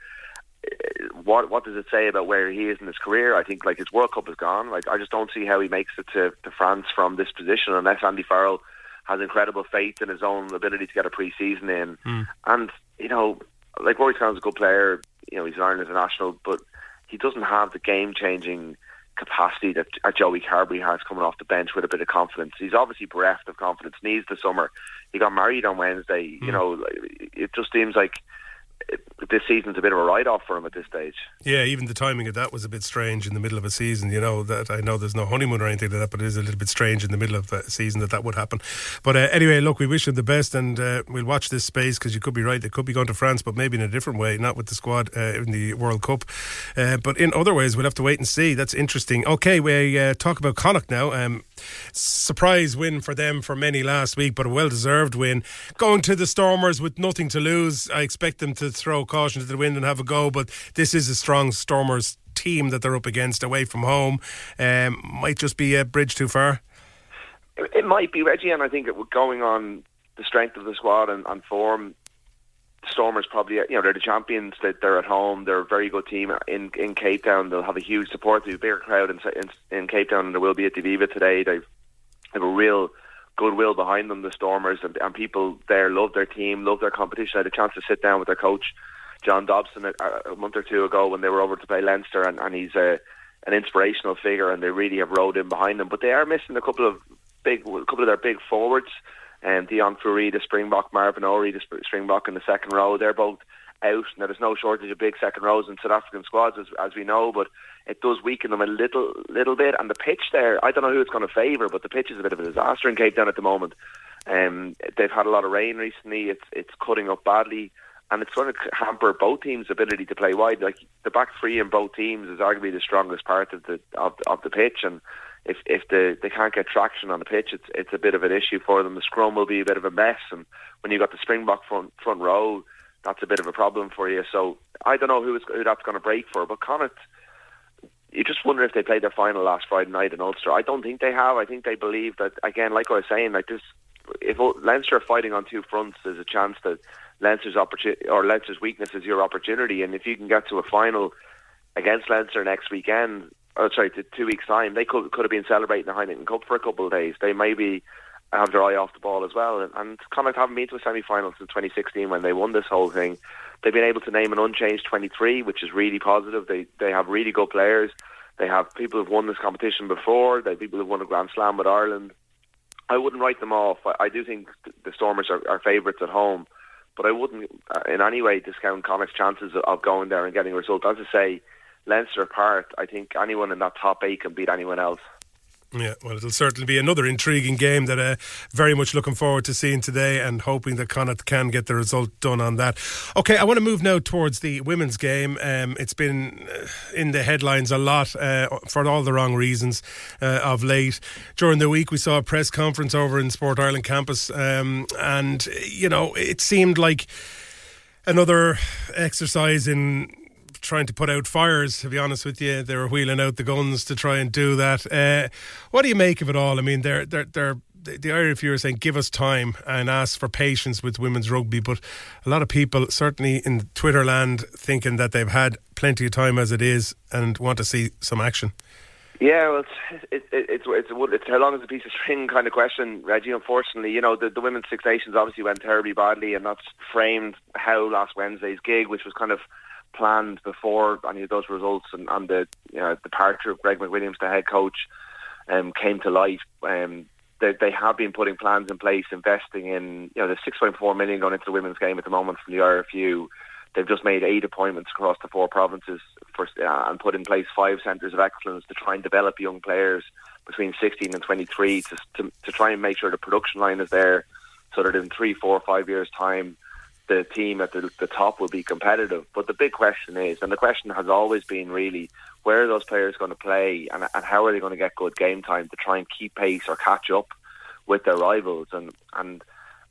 Uh, what what does it say about where he is in his career? I think like his World Cup is gone. Like I just don't see how he makes it to, to France from this position unless Andy Farrell has incredible faith in his own ability to get a pre-season in. Hmm. And you know, like Rory Scannell's a good player. You know, he's an Ireland international, but he doesn't have the game changing capacity that Joey Carbery has coming off the bench with a bit of confidence. He's obviously bereft of confidence. Needs the summer. He got married on Wednesday. Mm. You hmm. know, it just seems like this season's a bit of a write-off for him at this stage. Yeah, even the timing of that was a bit strange in the middle of a season. You know that I know there's no honeymoon or anything like that, but it is a little bit strange in the middle of the season that that would happen. But uh, anyway, look, we wish him the best, and uh, we'll watch this space because you could be right. They could be going to France, but maybe in a different way, not with the squad uh, in the World Cup, uh, but in other ways. We'll have to wait and see. That's interesting. Okay, we uh, talk about Connacht now. Um, surprise win for them for many last week, but a well deserved win. Going to the Stormers with nothing to lose, I expect them to throw caution to the wind and have a go, but this is a strong Stormers team that they're up against away from home. Um, might just be a bridge too far. It might be Reggie, and I think it would going on the strength of the squad and, and form. Stormers probably, you know, they're the champions. That they're at home. They're a very good team in in Cape Town. They'll have a huge support. There's a bigger crowd in, in, in Cape Town than there will be at the Aviva today. They've have a real goodwill behind them. The Stormers and, and people there love their team, love their competition. I had a chance to sit down with their coach John Dobson a, a month or two ago when they were over to play Leinster, and, and he's a an inspirational figure, and they really have rode in behind them. But they are missing a couple of big, a couple of their big forwards, and um, Deon Fourie, the Springbok, Marvin Orie, the Springbok in the second row. They're both out. Now there's no shortage of big second rows in South African squads, as, as we know, but it does weaken them a little, little bit. And the pitch there, I don't know who it's going to favour, but the pitch is a bit of a disaster in Cape Town at the moment. Um, they've had a lot of rain recently. It's it's cutting up badly and it's going to hamper both teams' ability to play wide. Like the back three in both teams is arguably the strongest part of the of, of the pitch, and if if the, they can't get traction on the pitch, it's it's a bit of an issue for them. The scrum will be a bit of a mess, and when you've got the Springbok front front row, that's a bit of a problem for you. So I don't know who, who that's going to break for, but Connacht. You just wonder if they played their final last Friday night in Ulster. I don't think they have. I think they believe that again, like I was saying, like this. If Leinster are fighting on two fronts, there's a chance that Leinster's opportunity or Leinster's weakness is your opportunity. And if you can get to a final against Leinster next weekend, oh, sorry, two weeks' time, they could could have been celebrating the Heineken Cup for a couple of days. They maybe have their eye off the ball as well. And, and Connacht haven't been to a semi-final since 2016 when they won this whole thing. They've been able to name an unchanged 23, which is really positive. They they have really good players. They have people who've won this competition before. They have people who've won a Grand Slam with Ireland. I wouldn't write them off. I, I do think the Stormers are, are favourites at home, but I wouldn't uh, in any way discount Connacht's chances of going there and getting a result. As I say, Leinster apart, I think anyone in that top eight can beat anyone else. Yeah, well, it'll certainly be another intriguing game that uh, very much looking forward to seeing today and hoping that Connacht can get the result done on that. Okay, I want to move now towards the women's game. Um, it's been uh, in the headlines a lot uh, for all the wrong reasons uh, of late. During the week, we saw a press conference over in Sport Ireland campus, um, and, you know, it seemed like another exercise in trying to put out fires. To be honest with you, they were wheeling out the guns to try and do that. Uh, what do you make of it all? I mean, they're they're they're the IRFU are saying give us time and ask for patience with women's rugby, but a lot of people, certainly in Twitter land, thinking that they've had plenty of time as it is and want to see some action. Yeah, well, it's it, it, it's it's it's how long is a piece of string kind of question, Reggie. Unfortunately, you know the the women's Six Nations obviously went terribly badly, and that's framed how last Wednesday's gig, which was kind of planned before any of those results and, and the you know, departure of Greg McWilliams, the head coach, um, came to light. Um, they, they have been putting plans in place, investing in you know the 6.4 million going into the women's game at the moment from the RFU. They've just made eight appointments across the four provinces for, uh, and put in place five centres of excellence to try and develop young players between 16 and 23 to, to, to try and make sure the production line is there so that in three, four, five years' time, the team at the, the top will be competitive. But the big question is, and the question has always been really, where are those players going to play and, and how are they going to get good game time to try and keep pace or catch up with their rivals? And and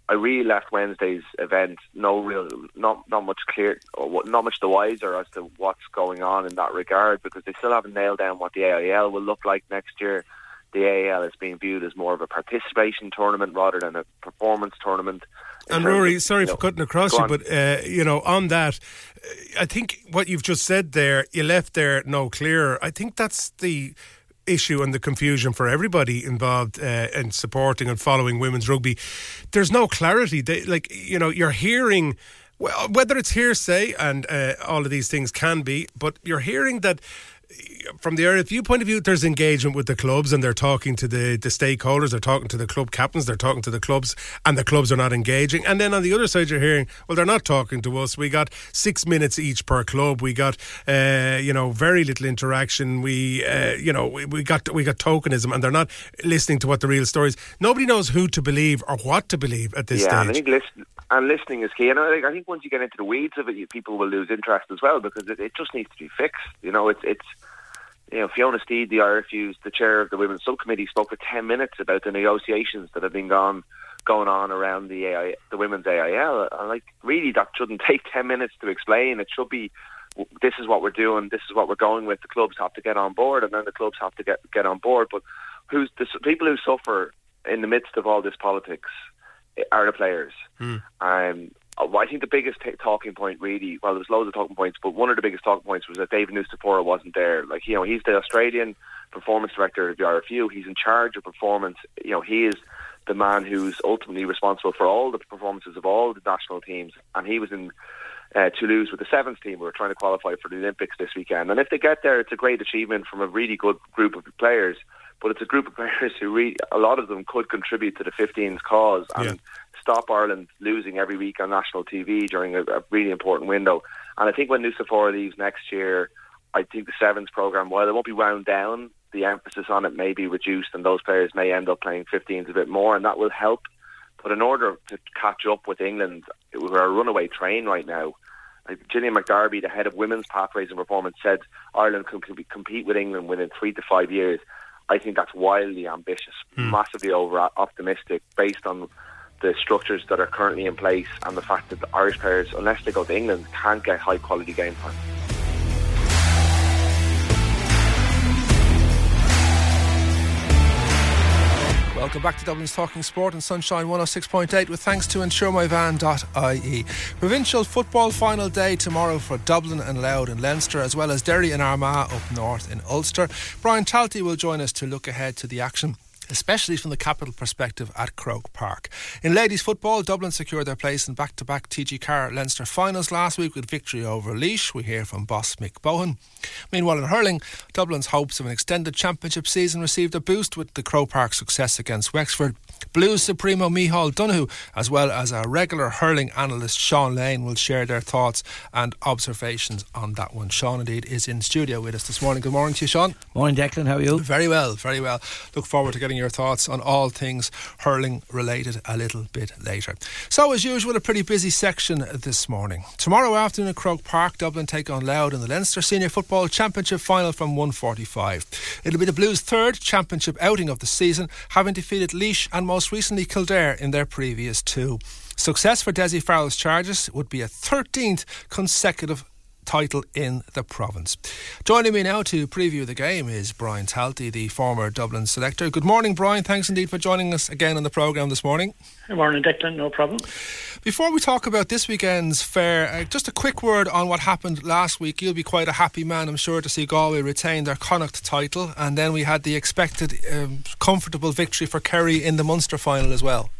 I really left Wednesday's event no real, not not much clear, or not much the wiser as to what's going on in that regard because they still haven't nailed down what the AIL will look like next year. The AIL is being viewed as more of a participation tournament rather than a performance tournament. And Rory, sorry for cutting across you, but uh, you know, on that, I think what you've just said there, you left there no clearer. I think that's the issue and the confusion for everybody involved uh, in supporting and following women's rugby. There's no clarity. They, like you know, you're hearing. Well, whether it's hearsay and uh, all of these things can be, but you're hearing that from the RFU point of view, there's engagement with the clubs and they're talking to the, the stakeholders, they're talking to the club captains, they're talking to the clubs, and the clubs are not engaging. And then on the other side, you're hearing, well, they're not talking to us. We got six minutes each per club. We got, uh, you know, very little interaction. We, uh, you know, we, we got we got tokenism, and they're not listening to what the real story is. Nobody knows who to believe or what to believe at this yeah, stage. And I think listen, and listening is key. And I, I think once you get into the weeds of it, people will lose interest as well because it, it just needs to be fixed. You know, it's it's you know, Fiona Steed, the IRFU's the chair of the women's subcommittee, spoke for ten minutes about the negotiations that have been gone going on around the AI, the women's AIL. And like, really, that shouldn't take ten minutes to explain. It should be, this is what we're doing, this is what we're going with. The clubs have to get on board, and then the clubs have to get get on board. But who's the people who suffer in the midst of all this politics are the players. Mm. Um, I think the biggest t- talking point really, well, there was loads of talking points, but one of the biggest talking points was that David Nucifora wasn't there. Like, you know, he's the Australian performance director of the RFU. He's in charge of performance. You know, he is the man who's ultimately responsible for all the performances of all the national teams. And he was in uh, Toulouse with the sevens team who are trying to qualify for the Olympics this weekend. And if they get there, it's a great achievement from a really good group of players. But it's a group of players who really, a lot of them could contribute to the 15's cause. And yeah stop Ireland losing every week on national TV during a, a really important window. And I think when Nucifora leaves next year, I think the sevens program, while it won't be wound down, the emphasis on it may be reduced, and those players may end up playing 15s a bit more, and that will help. But in order to catch up with England, we're a runaway train right now. Like Gillian McDarby, the head of women's pathways and performance, said Ireland can be compete with England within three to five years. I think that's wildly ambitious, mm. massively over optimistic, based on the structures that are currently in place and the fact that the Irish players, unless they go to England, can't get high quality game time. Welcome back to Dublin's Talking Sport and Sunshine 106.8 with thanks to insuremyvan.ie. Provincial football final day tomorrow for Dublin and Louth in Leinster as well as Derry and Armagh up north in Ulster. Brian Talty will join us to look ahead to the action especially from the capital perspective at Croke Park. In ladies football, Dublin secured their place in back to back TG4 Leinster finals last week with victory over Laois. We hear from boss Mick Bohan. Meanwhile, in hurling, Dublin's hopes of an extended championship season received a boost with the Croke Park success against Wexford. Blues Supremo Micheál Donoghue, as well as our regular hurling analyst Sean Lane, will share their thoughts and observations on that one. Sean, indeed, is in studio with us this morning. Good morning to you, Sean. Morning, Declan. How are you? Very well, very well. Look forward to getting your thoughts on all things hurling related a little bit later. So, as usual, a pretty busy section this morning. Tomorrow afternoon at Croke Park, Dublin take on Louth in the Leinster Senior Football Championship final from 1:45. It'll be the Blues' third championship outing of the season, having defeated Laois and most recently Kildare in their previous two. Success for Dessie Farrell's charges would be a 13th consecutive title in the province. Joining me now to preview the game is Brian Talty, the former Dublin selector. Good morning, Brian. Thanks indeed for joining us again on the programme this morning. Good morning, Declan. No problem. Before we talk about this weekend's fare, uh, just a quick word on what happened last week. You'll be quite a happy man, I'm sure, to see Galway retain their Connacht title, and then we had the expected um, comfortable victory for Kerry in the Munster final as well.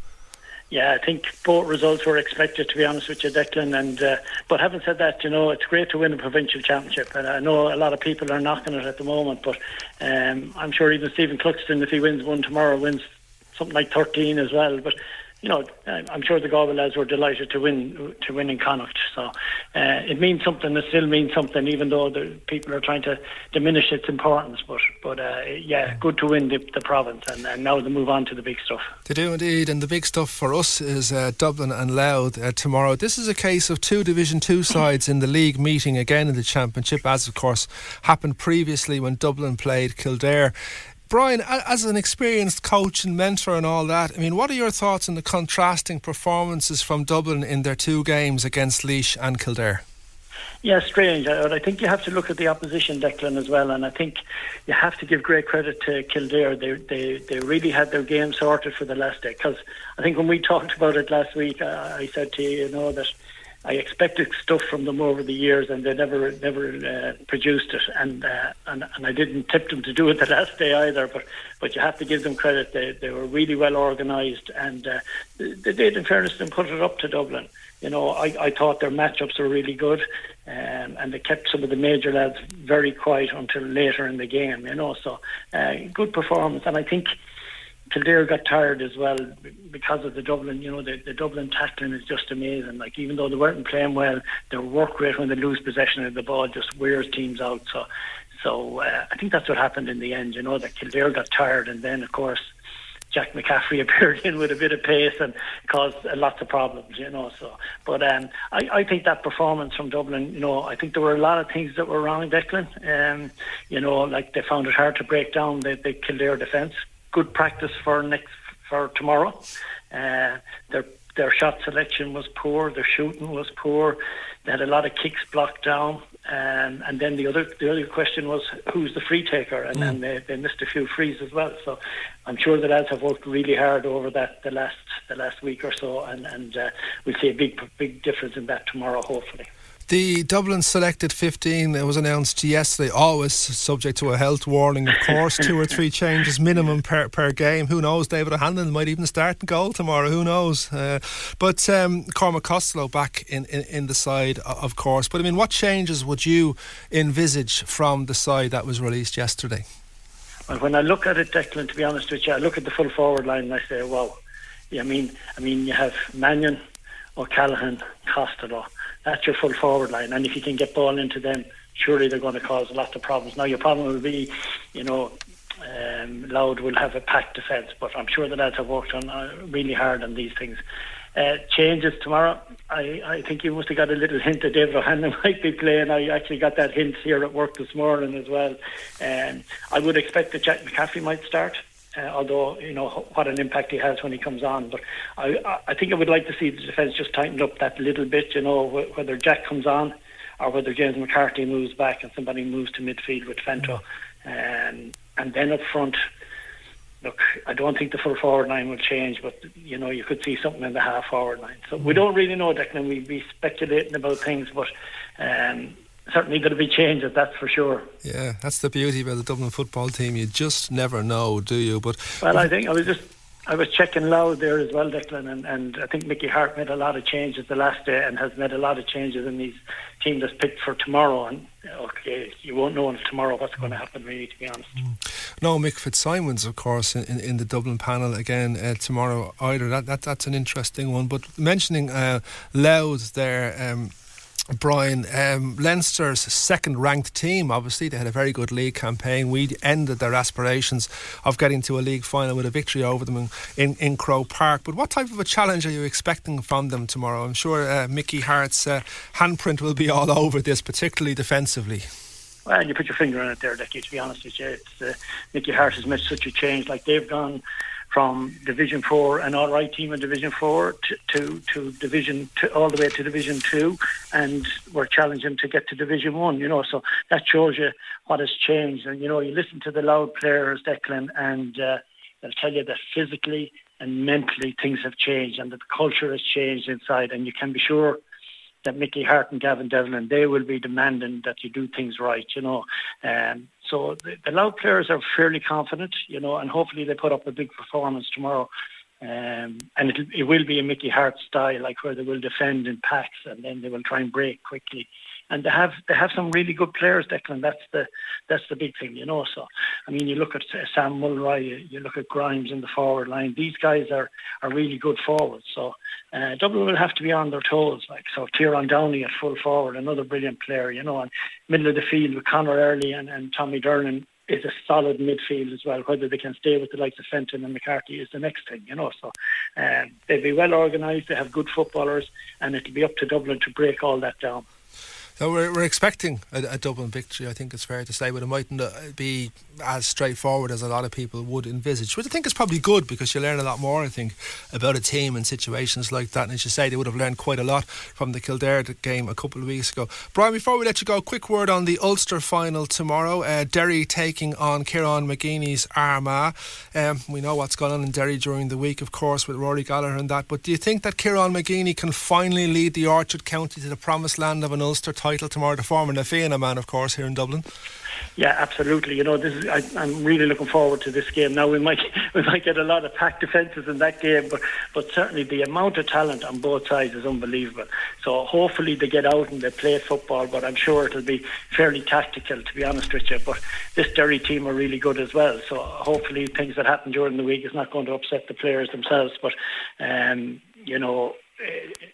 Yeah, I think both results were expected, to be honest with you, Declan. And uh, but having said that, you know it's great to win a provincial championship, and I know a lot of people are knocking it at the moment. But um, I'm sure even Stephen Cluxton, if he wins one tomorrow, wins something like 13 as well. But you know, I'm sure the Galway lads were delighted to win to win in Connacht. So uh, it means something. It still means something, even though the people are trying to diminish its importance. But but uh, yeah, good to win the, the province, and, and, now they move on to the big stuff. They do indeed, and the big stuff for us is uh, Dublin and Louth uh, tomorrow. This is a case of two Division Two sides in the league meeting again in the Championship, as of course happened previously when Dublin played Kildare. Brian, as an experienced coach and mentor and all that, I mean, what are your thoughts on the contrasting performances from Dublin in their two games against Laois and Kildare? Yeah, strange. I, think you have to look at the opposition, Declan, as well. And I think you have to give great credit to Kildare. They they, they really had their game sorted for the last day. Because I think when we talked about it last week, I, I said to you, you know, that I expected stuff from them over the years, and they never never uh, produced it. And, uh, and and I didn't tip them to do it the last day either. But but you have to give them credit. They they were really well organised, and uh, they did, in fairness, and put it up to Dublin. You know, I, I thought their matchups were really good, um, and they kept some of the major lads very quiet until later in the game. You know, so uh, good performance, and I think Kildare got tired as well because of the Dublin. You know, the, the Dublin tackling is just amazing. Like even though they weren't playing well, their work rate when they lose possession of the ball just wears teams out. So, so uh, I think that's what happened in the end. You know, that Kildare got tired, and then of course. Jack McCaffrey appeared in with a bit of pace and caused uh, lots of problems, you know. So, but um, I, I think that performance from Dublin, you know, I think there were a lot of things that were wrong, Declan. Um, you know, like they found it hard to break down the, the Kildare defence good practice for next for tomorrow. Uh, their their shot selection was poor. Their shooting was poor. They had a lot of kicks blocked down. Um, and then the other the other question was who's the free taker, and then they, they missed a few frees as well. So I'm sure the lads have worked really hard over that the last the last week or so, and and uh, we'll see a big big difference in that tomorrow, hopefully. The Dublin selected 15 it was announced yesterday, always subject to a health warning, of course. two or three changes minimum per, per game. Who knows? David O'Hanlon might even start in goal tomorrow. Who knows? Uh, but um, Cormac Costello back in, in, in, the side, of course. But I mean, what changes would you envisage from the side that was released yesterday? Well, when I look at it, Declan, to be honest with you, I look at the full forward line and I say, wow. I mean, I mean, you have Mannion, O'Callaghan, Costello that's your full forward line. And if you can get ball into them, surely they're going to cause lots of problems. Now, your problem will be, you know, um, Louth will have a packed defence, but I'm sure the lads have worked on uh, really hard on these things. Uh, changes tomorrow. I, I think you must have got a little hint that David O'Hanlon might be playing. I actually got that hint here at work this morning as well. Um, I would expect that Jack McCaffrey might start uh, although you know what an impact he has when he comes on. But I, I think I would like to see the defence just tightened up that little bit. You know, whether Jack comes on or whether James McCarthy moves back and somebody moves to midfield with Fento, um, and then up front. look, I don't think the full forward line will change, but you know you could see something in the half forward line. So we don't really know, Declan. We'd be speculating about things, but um, certainly going to be changes, that's for sure. Yeah, that's the beauty about the Dublin football team. You just never know, do you? But well, I think I was just I was checking Louth there as well, Declan, and, and I think Mickey Harte made a lot of changes the last day and has made a lot of changes in these team that's picked for tomorrow. And okay, you won't know until tomorrow what's going to happen, really, to be honest. Mm. No, Mick Fitzsimons, of course, in, in the Dublin panel again uh, tomorrow either. That, that That's an interesting one. But mentioning uh, Louth there, um, Brian, um, Leinster's second ranked team, obviously, they had a very good league campaign. We ended their aspirations of getting to a league final with a victory over them in, in, in Croke Park. But what type of a challenge are you expecting from them tomorrow? I'm sure uh, Mickey Harte's uh, handprint will be all over this, particularly defensively. Well, you put your finger on it there, Dickie, to be honest with you. It's, uh, Mickey Harte has made such a change. Like, they've gone from Division Four, an all right team in Division Four, to, to, to Division to all the way to Division Two, and we're challenging to get to Division One. You know, so that shows you what has changed. And you know, you listen to the Louth players, Declan, and uh, they'll tell you that physically and mentally things have changed, and that the culture has changed inside. And you can be sure that Mickey Harte and Gavin Devlin, they will be demanding that you do things right, you know. Um, so the, the Louth players are fairly confident, you know, and hopefully they put up a big performance tomorrow. Um, and it, it will be a Mickey Harte style, like where they will defend in packs and then they will try and break quickly and they have they have some really good players, Declan. That's the that's the big thing, you know. So, I mean, you look at uh, Sam Mulroy, you, look at Grimes in the forward line. These guys are are really good forwards. So, uh, Dublin will have to be on their toes. Like so, Tyrone Downey at full forward, another brilliant player, you know. And middle of the field with Conor Early and, and Tommy Durnin is a solid midfield as well. Whether they can stay with the likes of Fenton and McCarthy is the next thing, you know. So um, they'll be well organised. They have good footballers, and it'll be up to Dublin to break all that down. So we're, we're expecting a, a, Dublin victory, I think it's fair to say, but it mightn't uh, be as straightforward as a lot of people would envisage. Which I think is probably good because you learn a lot more, I think, about a team and situations like that. And as you say, they would have learned quite a lot from the Kildare game a couple of weeks ago. Brian, before we let you go, quick word on the Ulster final tomorrow. Uh, Derry taking on Kieran McGeeney's Armagh. Um, we know what's gone on in Derry during the week, of course, with Rory Gallagher and that. But do you think that Kieran McGeeney can finally lead the Orchard County to the promised land of an Ulster title? Title tomorrow. The former Na Fianna man, of course, here in Dublin. Yeah, absolutely. You know, this is, I, am really looking forward to this game. Now we might we might get a lot of packed defences in that game, but but certainly the amount of talent on both sides is unbelievable. So hopefully they get out and they play football, but I'm sure it'll be fairly tactical, to be honest with you. But this Derry team are really good as well. So hopefully things that happen during the week is not going to upset the players themselves. But um, you know,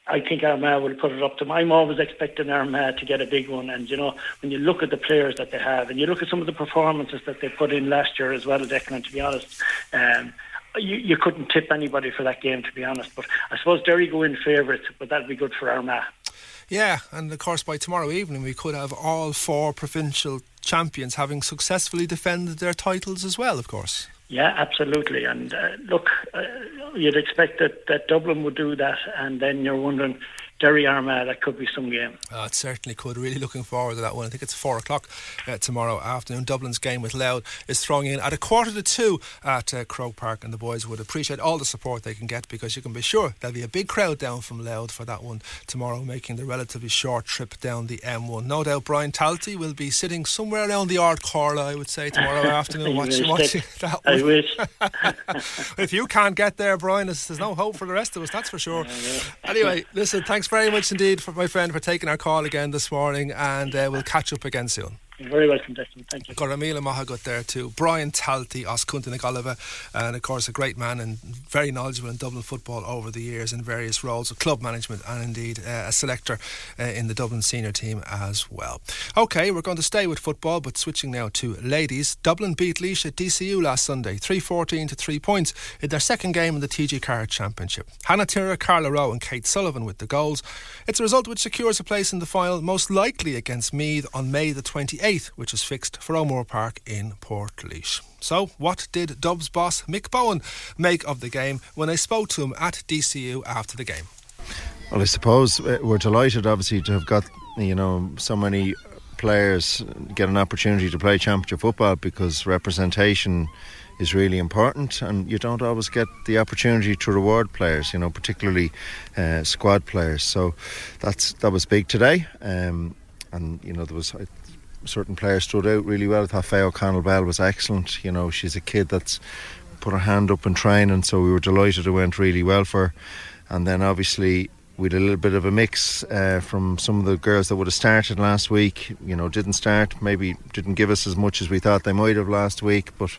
I think Armagh will put it up to them. I'm always expecting Armagh to get a big one. And, you know, when you look at the players that they have and you look at some of the performances that they put in last year as well, Declan, to be honest, um, you, you couldn't tip anybody for that game, to be honest. But I suppose Derry go in favourites, but that'd be good for Armagh. Yeah, and of course, by tomorrow evening, we could have all four provincial champions having successfully defended their titles as well, of course. Yeah, absolutely. And uh, look, uh, you'd expect that, that Dublin would do that, and then you're wondering Derry Armagh, that could be some game. Oh, it certainly could. Really looking forward to that one. I think it's four o'clock uh, tomorrow afternoon. Dublin's game with Louth is throwing in at a quarter to two at uh, Croke Park, and the boys would appreciate all the support they can get because you can be sure there'll be a big crowd down from Louth for that one tomorrow, making the relatively short trip down the M1. No doubt Brian Talty will be sitting somewhere around the Ard Chomhairle, I would say, tomorrow afternoon watching, watching that one. I wish. if you can't get there, Brian, there's no hope for the rest of us, that's for sure. Anyway, listen, thanks very much indeed, for my friend, for taking our call again this morning, and uh, we'll catch up again soon. Very welcome, Declan. Thank you. Goramila Mahagut there too. Brian Talty, Oskunta Oliver, and of course a great man and very knowledgeable in Dublin football over the years in various roles of club management and indeed uh, a selector uh, in the Dublin senior team as well. Okay, we're going to stay with football, but switching now to ladies. Dublin beat Laois at DCU last Sunday, 3-14 to 3 points in their second game in the TG4 Championship. Hannah Tyrrell, Carla Rowe and Kate Sullivan with the goals. It's a result which secures a place in the final, most likely against Meath on May the 28th 8th, which is fixed for O'Moore Park in Portlaoise. So, what did Dubs boss Mick Bohan make of the game when I spoke to him at DCU after the game? Well, I suppose uh, we're delighted, obviously, to have got you know so many players get an opportunity to play championship football because representation is really important, and you don't always get the opportunity to reward players, you know, particularly uh, squad players. So that's that was big today, um, and you know there was. Certain players stood out really well. I thought Faye O'Connell Bell was excellent. You know, she's a kid that's put her hand up in training, so we were delighted it went really well for her. And then obviously we had a little bit of a mix uh, from some of the girls that would have started last week. You know, didn't start, maybe didn't give us as much as we thought they might have last week, but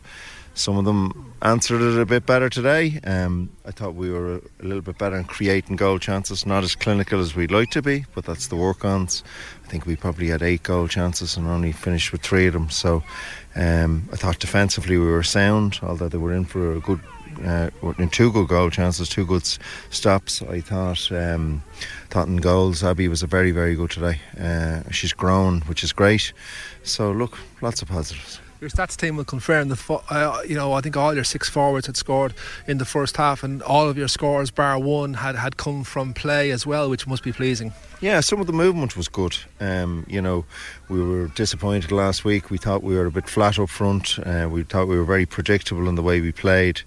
some of them answered it a bit better today. Um, I thought we were a, little bit better in creating goal chances, not as clinical as we'd like to be, but that's the work ons. I think we probably had eight goal chances and only finished with three of them. So um, I thought defensively we were sound, although they were in for a good uh, two good goal chances, two good stops. I thought um, thought in goals, Abby was a very very good today. Uh, she's grown, which is great. So look, lots of positives your stats team will confirm that uh, you know I think all your six forwards had scored in the first half, and all of your scores, bar one, had had come from play as well, which must be pleasing. Yeah, some of the movement was good. Um, you know, we were disappointed last week. We thought we were a bit flat up front. Uh, we thought we were very predictable in the way we played.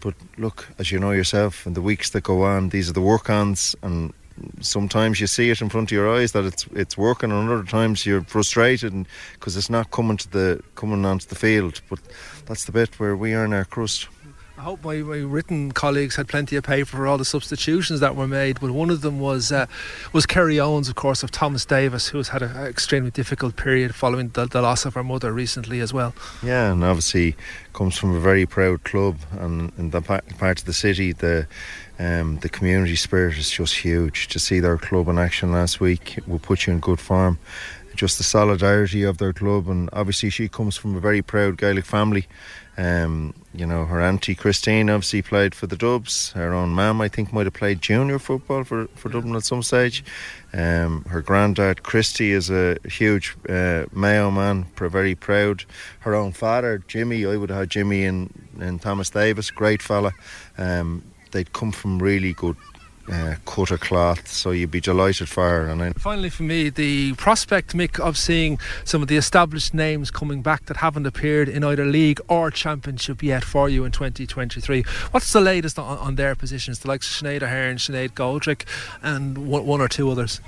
But look, as you know yourself, in the weeks that go on, these are the work ons, and sometimes you see it in front of your eyes that it's it's working, and other times you're frustrated because it's not coming to the coming onto the field. But that's the bit where we earn our crust. I hope my, my written colleagues had plenty of paper for all the substitutions that were made, but one of them was uh, was Kerry Owens, of course, of Thomas Davis, who has had an extremely difficult period following the, the, loss of her mother recently as well. Yeah, and obviously comes from a very proud club, and in the part of the city, the um, the community spirit is just huge. To see their club in action last week will put you in good form. Just the solidarity of their club, and obviously she comes from a very proud Gaelic family. Um, you know, her auntie Christine obviously played for the Dubs. Her own mum, I think, might have played junior football for, for Dublin at some stage. Um, her granddad, Christy, is a huge uh, Mayo man, very proud. Her own father, Jimmy, I would have had Jimmy and, and Thomas Davis, great fella. Um, they'd come from really good uh, cut of cloth, so you'd be delighted for her. And then finally, for me, the prospect, Mick, of seeing some of the established names coming back that haven't appeared in either league or championship yet for you in 2023. What's the latest on, on their positions? The likes of Sinead Ahern, Sinead Goldrick, and one, one, or two others.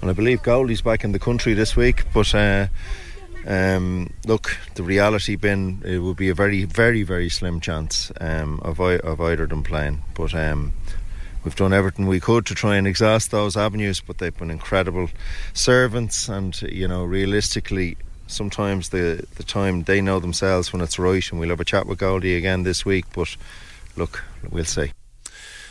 And I believe Goldie's back in the country this week, but. Uh, um, look, the reality been it would be a very, very, very slim chance um, of of either of them playing. But um, we've done everything we could to try and exhaust those avenues, but they've been incredible servants, and you know, realistically, sometimes the the time they know themselves when it's right, and we'll have a chat with Goldie again this week. But look, we'll see.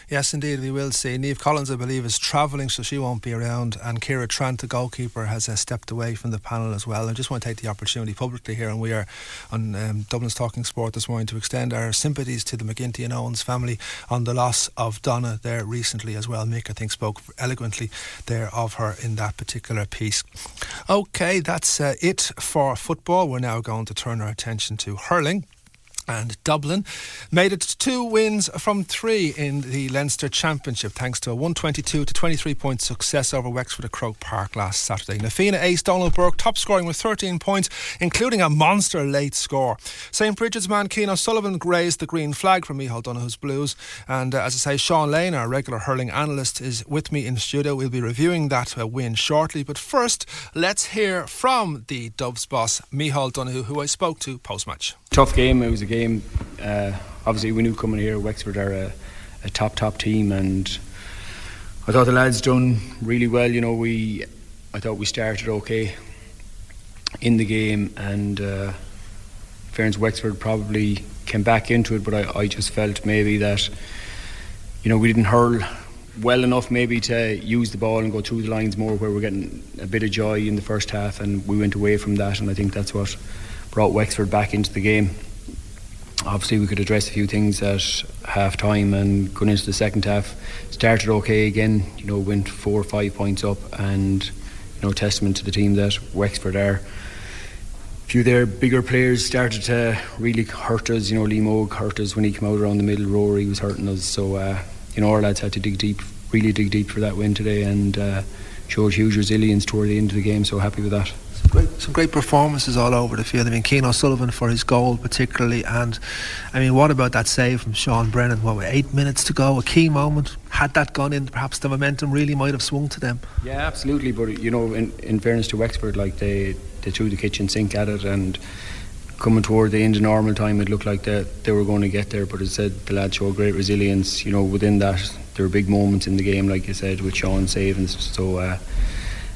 Yes, indeed, we will see. Niamh Collins, I believe, is travelling, so she won't be around. And Ciara Trant, the goalkeeper, has uh, stepped away from the panel as well. I just want to take the opportunity publicly here, and we are on um, Dublin's Talking Sport this morning to extend our sympathies to the McGinty and Owens family on the loss of Donna there recently as well. Mick, I think, spoke eloquently there of her in that particular piece. Okay, that's uh, it for football. We're now going to turn our attention to hurling and Dublin made it two wins from three in the Leinster Championship thanks to a 122 to 23 point success over Wexford at Croke Park last Saturday. Na Ace Donal Burke top scoring with 13 points, including a monster late score. St Brigid's man Cian O'Sullivan raised the green flag for Micheál Donoghue's Blues. And uh, as I say, Sean Lane, our regular hurling analyst, is with me in studio. We'll be reviewing that uh, win shortly. But first, let's hear from the Doves boss, Micheál Donoghue, who I spoke to post match. Tough game. It was a game. Uh, obviously, we knew coming here, Wexford are a, a, top top team, and I thought the lads done really well. You know, we I thought we started okay in the game, and uh, fairness, Wexford probably came back into it, but I, I just felt maybe that you know we didn't hurl well enough maybe to use the ball and go through the lines more where we're getting a bit of joy in the first half and we went away from that and I think that's what brought Wexford back into the game. Obviously, we could address a few things at half time and going into the second half. Started okay again, you know, went four or five points up, and you know, testament to the team that Wexford are. A few their bigger players started to really hurt us. You know, Lee Moog hurt us when he came out around the middle. Rory he was hurting us. So, uh, you know, our lads had to dig deep, really dig deep for that win today, and uh, showed huge resilience toward the end of the game. So happy with that. Some great, some great performances all over the field. I mean, Cian O'Sullivan for his goal, particularly, and I mean, what about that save from Sean Brennan? What, eight minutes to go, a key moment. Had that gone in, perhaps the momentum really might have swung to them. Yeah, absolutely. But you know, in, in fairness to Wexford, like they they threw the kitchen sink at it, and coming toward the end of normal time, it looked like that they were going to get there. But as said, the lads showed great resilience. You know, within that, there were big moments in the game, like you said, with Sean saving. So, uh,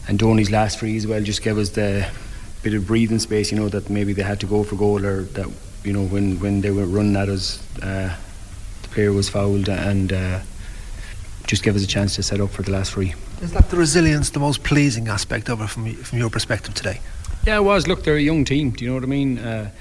and Donny's last free as well just gave us the bit of breathing space. You know that maybe they had to go for goal, or that you know when when they were running at us, uh, the player was fouled, and uh, just gave us a chance to set up for the last free. Is that the resilience the most pleasing aspect of it from from your perspective today? Yeah, it was. Look, they're a young team. Do you know what I mean? Uh,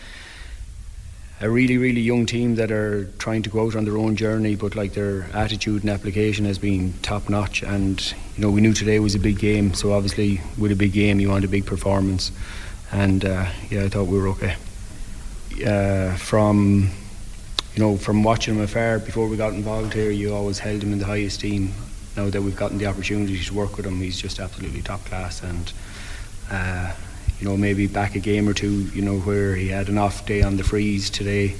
a really, really young team that are trying to go out on their own journey, but like their attitude and application has been top notch. And you know, we knew today was a big game, so obviously with a big game, you want a big performance. And uh, yeah, I thought we were okay. Uh, from you know, from watching him afar before we got involved here, you always held him in the highest esteem. Now that we've gotten the opportunity to work with him, he's just absolutely top class and. Uh, you know, maybe back a game or two, you know, where he had an off day on the frees today.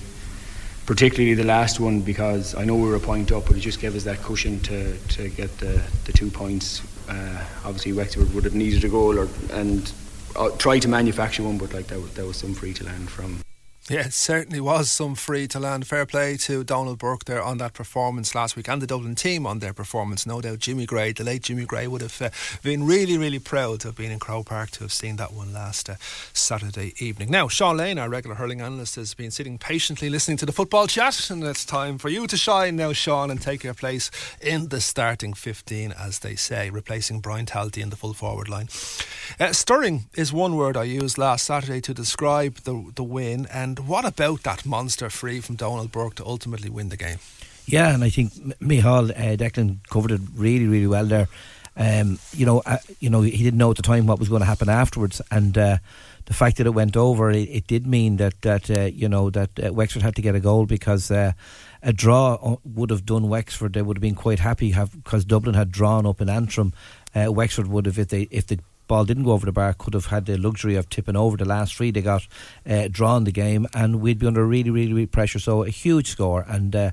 Particularly the last one, because I know we were a point up, but it just gave us that cushion to, to get the, the two points. Uh, obviously, Wexford would have needed a goal or and uh, try to manufacture one, but like that, was, that was some free to land from yeah, it certainly was some free to land. Fair play to Donal Burke there on that performance last week and the Dublin team on their performance. No doubt Jimmy Gray, the late Jimmy Gray, would have uh, been really, really proud to have been in Croke Park to have seen that one last uh, Saturday evening. Now, Sean Lane, our regular hurling analyst, has been sitting patiently listening to the football chat, and it's time for you to shine now, Sean, and take your place in the starting 15, as they say, replacing Brian Talty in the full forward line. Uh, stirring is one word I used last Saturday to describe the, the win, and what about that monster free from Donal Burke to ultimately win the game? Yeah, and I think Micheál uh, Declan covered it really, really well there. Um, you know, uh, you know, he didn't know at the time what was going to happen afterwards, and uh, the fact that it went over, it, it did mean that that uh, you know that uh, Wexford had to get a goal because uh, a draw uh, would have done Wexford. They would have been quite happy because Dublin had drawn up in Antrim. Wexford would have if they if the ball didn't go over the bar, could have had the luxury of tipping over the last three they got, uh, drawn the game, and we'd be under really, really, really pressure. So a huge score, and uh,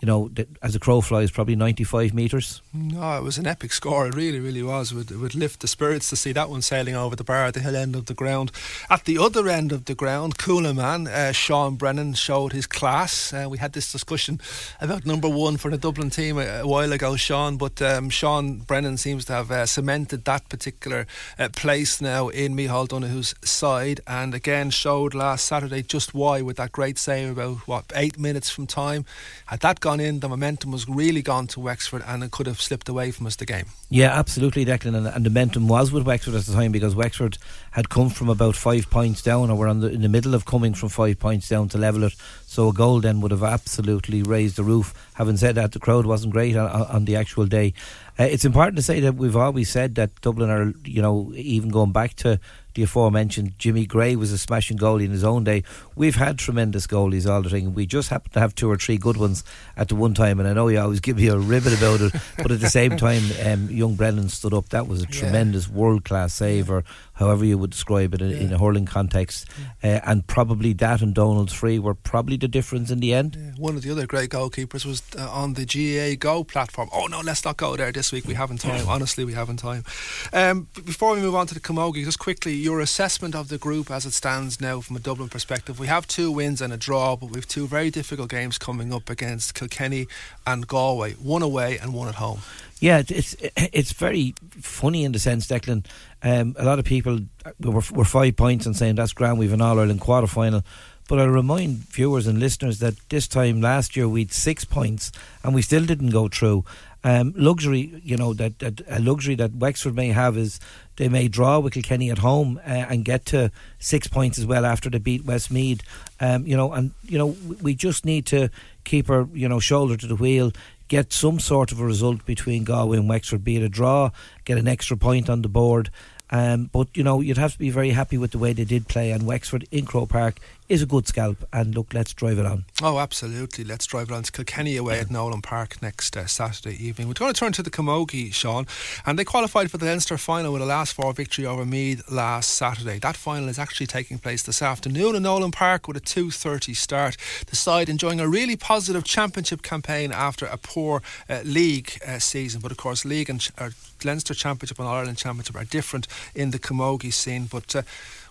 you know, as a crow flies, probably 95 metres. No, it was an epic score. It really, really was. It would, it would lift the spirits to see that one sailing over the bar at the hill end of the ground. At the other end of the ground, cooler man, uh, Sean Brennan showed his class. Uh, we had this discussion about number one for the Dublin team a, a while ago, Sean, but um, Sean Brennan seems to have uh, cemented that particular uh, place now in Micheál Donoghue's side and again showed last Saturday just why with that great save about, what, eight minutes from time. Had that gone in, the momentum was really gone to Wexford and it could have slipped away from us the game. Yeah, absolutely, Declan. And, and the momentum was with Wexford at the time because Wexford had come from about five points down or were the, in the middle of coming from five points down to level it. So a goal then would have absolutely raised the roof. Having said that, the crowd wasn't great on, on the actual day. Uh, it's important to say that we've always said that Dublin are, you know, even going back to the aforementioned Jimmy Gray was a smashing goalie in his own day. We've had tremendous goalies all the time. We just happen to have two or three good ones at the one time. And I know you always give me a ribbon about it, but at the same time, um, young Brennan stood up. That was a tremendous yeah. world class saver. However you would describe it in, yeah. in a hurling context. Yeah. Uh, and probably that and Donal's free were probably the difference in the end. One of the other great goalkeepers was uh, on the GAA Go platform. Oh no, let's not go there this week. We haven't time. Honestly, we haven't time. Um, before we move on to the Camogie, just quickly your assessment of the group as it stands now from a Dublin perspective. We have two wins and a draw, but we've two very difficult games coming up against Kilkenny and Galway, one away and one at home. Yeah, it's it's very funny in the sense, Declan. Um, a lot of people were, were five points and saying that's grand. We've an All Ireland quarter final. But I'll remind viewers and listeners that this time last year we'd six points and we still didn't go through. Um, luxury, you know, that, that a luxury that Wexford may have is they may draw with Kilkenny at home uh, and get to six points as well after they beat Westmeath. Um, you know, and you know we just need to keep our you know shoulder to the wheel, get some sort of a result between Galway and Wexford, be it a draw, get an extra point on the board. Um, but you know, you'd have to be very happy with the way they did play. And Wexford in Croke Park is a good scalp. And look, let's drive it on. Oh, absolutely. Let's drive it on to Kilkenny away at Nolan Park next uh, Saturday evening. We're going to turn to the Camogie, Sean, and they qualified for the Leinster final with a last four victory over Meath last Saturday. That final is actually taking place this afternoon in Nolan Park with a 2:30 start. The side enjoying a really positive championship campaign after a poor uh, league uh, season, but of course, league and uh, Leinster Championship and Ireland Championship are different in the Camogie scene, but uh,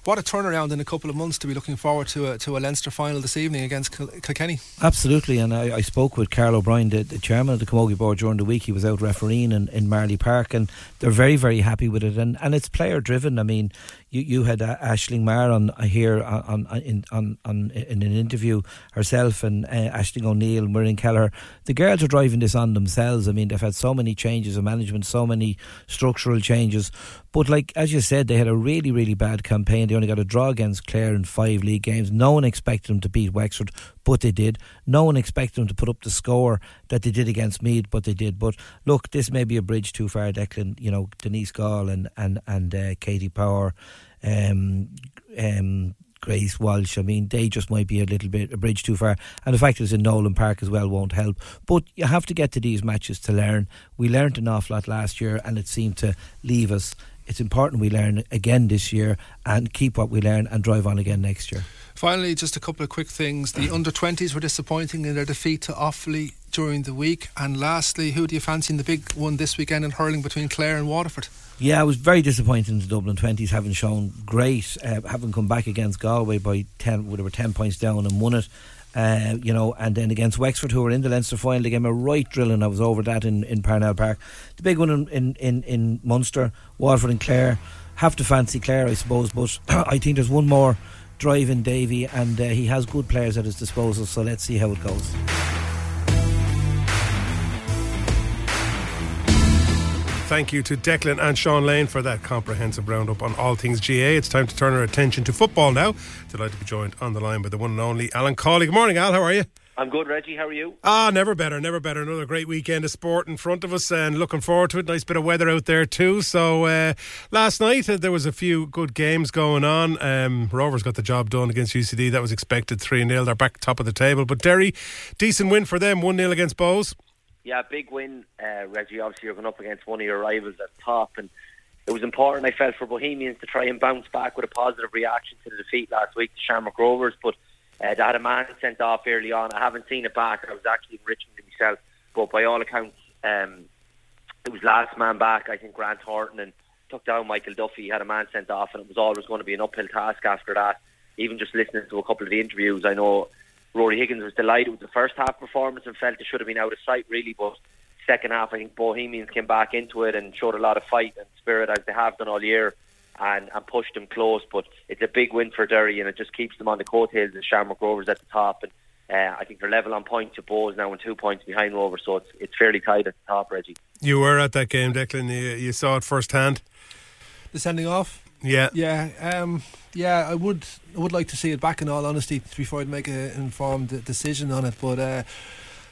what a turnaround in a couple of months to be looking forward to a, to a Leinster final this evening against Kil- Kilkenny. Absolutely, and I, I spoke with Carl O'Brien, the, the, chairman of the Camogie board, during the week. He was out refereeing in, in Marlay Park, and they're very, very happy with it. And, and it's player driven. I mean, you, you had uh, Aisling Maher on uh, here on, on, in, on, on in an interview herself, and uh, Aisling O'Neill, Miriam Keller. The girls are driving this on themselves. I mean, they've had so many changes of management, so many structural changes. But like as you said, they had a really, really bad campaign. They only got a draw against Clare in five league games. No one expected them to beat Wexford, but they did. No one expected them to put up the score that they did against Meath, but they did. But look, this may be a bridge too far, Declan. You know, Denise Gaule and and and uh, Katie Power, um, um, Grace Walsh. I mean, they just might be a little bit a bridge too far. And the fact it's in Nolan Park as well won't help. But you have to get to these matches to learn. We learned an awful lot last year, and it seemed to leave us. It's important we learn again this year and keep what we learn and drive on again next year. Finally, just a couple of quick things. The under 20s were disappointing in their defeat to Offaly during the week. And lastly, who do you fancy in the big one this weekend in hurling between Clare and Waterford? Yeah, I was very disappointed in the Dublin 20s, having shown great, uh, having come back against Galway by 10, they were 10 points down and won it. Uh, you know, and then against Wexford, who were in the Leinster final, they gave me a right drilling. I was over that in, in Parnell Park. The big one in, in, in, in Munster, Waterford and Clare. Have to fancy Clare, I suppose, but I think there's one more drive in Davy, and uh, he has good players at his disposal, so let's see how it goes. Thank you to Declan and Sean Lane for that comprehensive roundup on all things GA. It's time to turn our attention to football now. Delighted to be joined on the line by the one and only Alan Cawley. Good morning, Al. How are you? I'm good, Reggie. How are you? Ah, never better, never better. Another great weekend of sport in front of us, and looking forward to it. Nice bit of weather out there too. So uh, last night uh, there was a few good games going on. Um, Rovers got the job done against UCD. That was expected three 0 They're back top of the table. But Derry, decent win for them. One 0 against Bohs. Yeah, big win, uh, Reggie. Obviously, you're going up against one of your rivals at top, and it was important. I felt for Bohemians to try and bounce back with a positive reaction to the defeat last week to Shamrock Rovers, but uh, they had a man sent off early on. I haven't seen it back. I was actually in Richmond myself, but by all accounts, um, it was last man back. I think Grant Horton and took down Michael Duffy. He had a man sent off, and it was always going to be an uphill task after that. Even just listening to a couple of the interviews, I know Ruaidhrí Higgins was delighted with the first half performance and felt it should have been out of sight, really. But second half, I think Bohemians came back into it and showed a lot of fight and spirit as they have done all year and, and pushed them close. But it's a big win for Derry and it just keeps them on the coattails of Shamrock Rovers at the top. And uh, I think they're level on points to Bohs now and two points behind Rovers, so it's it's fairly tight at the top, Reggie. You were at that game, Declan. You, you saw it firsthand. The sending off. Yeah, yeah, um, yeah. I would, I would like to see it back. In all honesty, before I'd make an informed decision on it, but. Uh,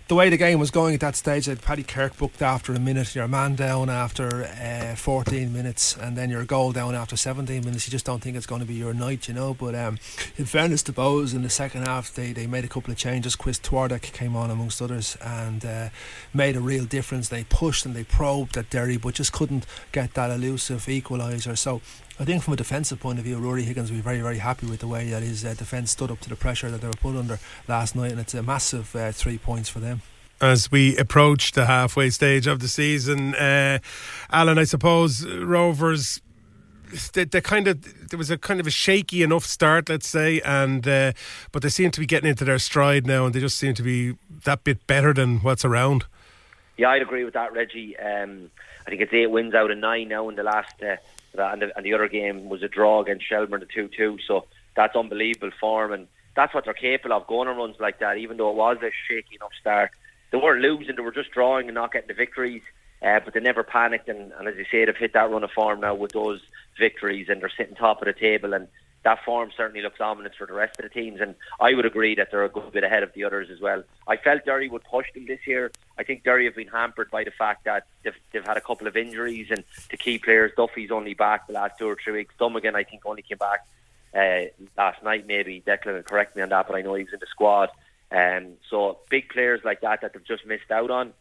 the way the game was going at that stage, that Paddy Kirk booked after a minute, your man down after uh, 14 minutes, and then your goal down after 17 minutes. You just don't think it's going to be your night, you know. But um, in fairness to Bohs, in the second half, they, they made a couple of changes. Chris Twardek came on amongst others and uh, made a real difference. They pushed and they probed at Derry, but just couldn't get that elusive equaliser. So I think from a defensive point of view, Ruaidhrí Higgins will be very, very happy with the way that his uh, defence stood up to the pressure that they were put under last night, and it's a massive uh, three points for them. As we approach the halfway stage of the season, uh, Alan, I suppose Rovers. They, they, kind of there was a kind of a shaky enough start, let's say, and uh, but they seem to be getting into their stride now, and they just seem to be that bit better than what's around. Yeah, I'd agree with that, Reggie. Um, I think it's eight wins out of nine now in the last uh, and the, and the other game was a draw against Shelbourne, the two-two. So that's unbelievable form, and that's what they're capable of going on runs like that. Even though it was a shaky enough start, they weren't losing; they were just drawing and not getting the victories. Uh, but they never panicked, and, and as you say, they've hit that run of form now with those victories, and they're sitting top of the table. And that form certainly looks ominous for the rest of the teams. And I would agree that they're a good bit ahead of the others as well. I felt Derry would push them this year. I think Derry have been hampered by the fact that they've, they've had a couple of injuries and the key players. Duffy's only back the last two or three weeks. Dummigan, I think, only came back uh, last night, maybe. Declan, correct me on that, but I know he was in the squad. Um, so big players like that that they've just missed out on.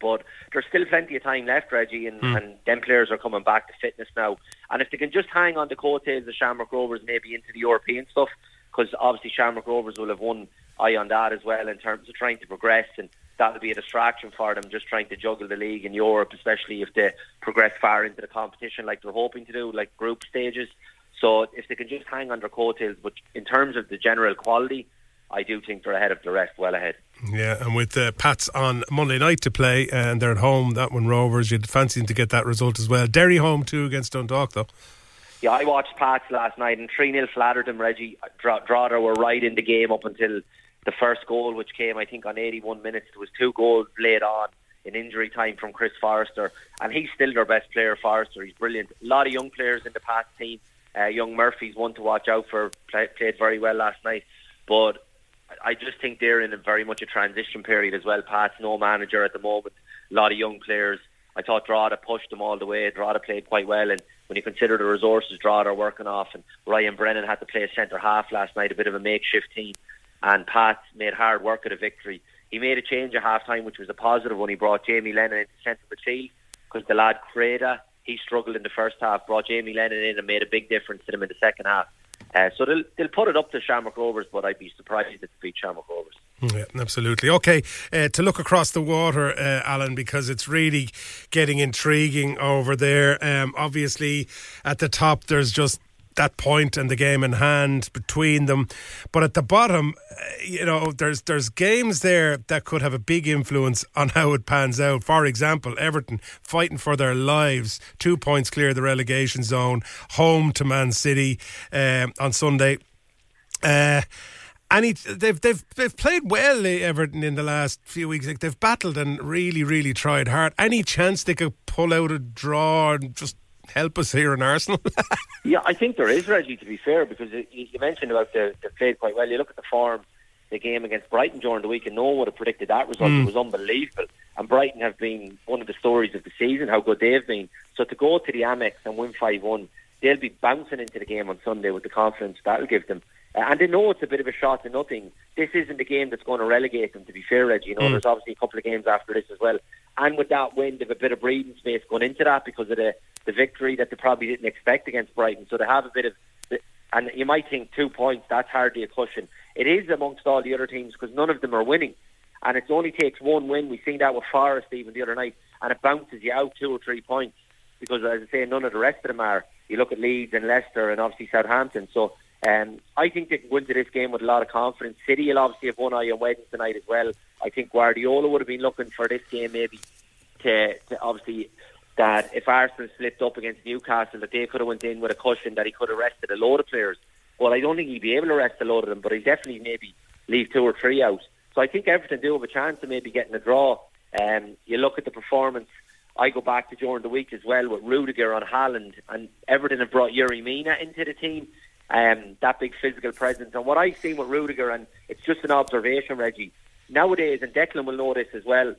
But there's still plenty of time left, Reggie, and, mm. and them players are coming back to fitness now. And if they can just hang on the coattails of Shamrock Rovers maybe into the European stuff, because obviously Shamrock Rovers will have one eye on that as well in terms of trying to progress, and that'll be a distraction for them just trying to juggle the league in Europe, especially if they progress far into the competition like they're hoping to do, like group stages. So if they can just hang on their coattails, but in terms of the general quality, I do think they're ahead of the rest, well ahead. Yeah, and with the uh, Pats on Monday night to play, and they're at home, that one Rovers, you'd fancy to get that result as well. Derry home too against Dundalk, though. Yeah, I watched Pats last night, and 3 0 flattered them, Reggie. Drogheda were right in the game up until the first goal, which came, I think, on 81 minutes. There was two goals laid on in injury time from Chris Forrester, and he's still their best player, Forrester. He's brilliant. A lot of young players in the Pats team. Uh, young Murphy's one to watch out for, play, played very well last night. But I just think they're in a very much a transition period as well. Pat's no manager at the moment. A lot of young players. I thought Drogheda pushed them all the way. Drogheda played quite well, and when you consider the resources Drogheda are working off, and Ryan Brennan had to play a centre half last night, a bit of a makeshift team, and Pat made hard work at a victory. He made a change at half time, which was a positive when he brought Jamie Lennon into centre midfield because the lad Creda, he struggled in the first half, brought Jamie Lennon in and made a big difference to them in the second half. Uh, so they'll, they'll put it up to Shamrock Rovers, but I'd be surprised if they beat Shamrock Rovers. Yeah, absolutely. Okay, uh, to look across the water, uh, Alan, because it's really getting intriguing over there. Um, obviously, at the top, there's just that point and the game in hand between them. But at the bottom, uh, you know, there's there's games there that could have a big influence on how it pans out. For example, Everton fighting for their lives, two points clear of the relegation zone, home to Man City uh, on Sunday. Uh, any they've they've they've played well Everton in the last few weeks. Like they've battled and really really tried hard. Any chance they could pull out a draw and just help us here in Arsenal? yeah, I think there is, Reggie, to be fair, because you mentioned about the, they played quite well. You look at the form, the game against Brighton during the week, and no one would have predicted that result. Mm. It was unbelievable. And Brighton have been one of the stories of the season, how good they've been. So to go to the Amex and win 5 1, they'll be bouncing into the game on Sunday with the confidence that'll give them. Uh, and they know it's a bit of a shot to nothing. This isn't the game that's going to relegate them, to be fair, Reggie. You know, mm. there's obviously a couple of games after this as well. And with that win, they've a bit of breathing space going into that because of the, the victory that they probably didn't expect against Brighton. So they have a bit of, and you might think two points, that's hardly a cushion. It is amongst all the other teams because none of them are winning. And it only takes one win. We've seen that with Forest even the other night, and it bounces you out two or three points because, as I say, none of the rest of them are. You look at Leeds and Leicester and obviously Southampton. So um, I think they can go into this game with a lot of confidence. City will obviously have one eye on Wednesday tonight as well. I think Guardiola would have been looking for this game maybe to, to obviously that if Arsenal slipped up against Newcastle, that they could have went in with a cushion that he could have rested a load of players. Well, I don't think he'd be able to rest a load of them, but he definitely maybe leave two or three out. So I think Everton do have a chance of maybe getting a draw. Um, you look at the performance. I go back to during the week as well with Rudiger on Haaland, and Everton have brought Yerry Mina into the team. Um, that big physical presence, and what I've seen with Rudiger, and it's just an observation, Reggie. Nowadays, and Declan will know this as well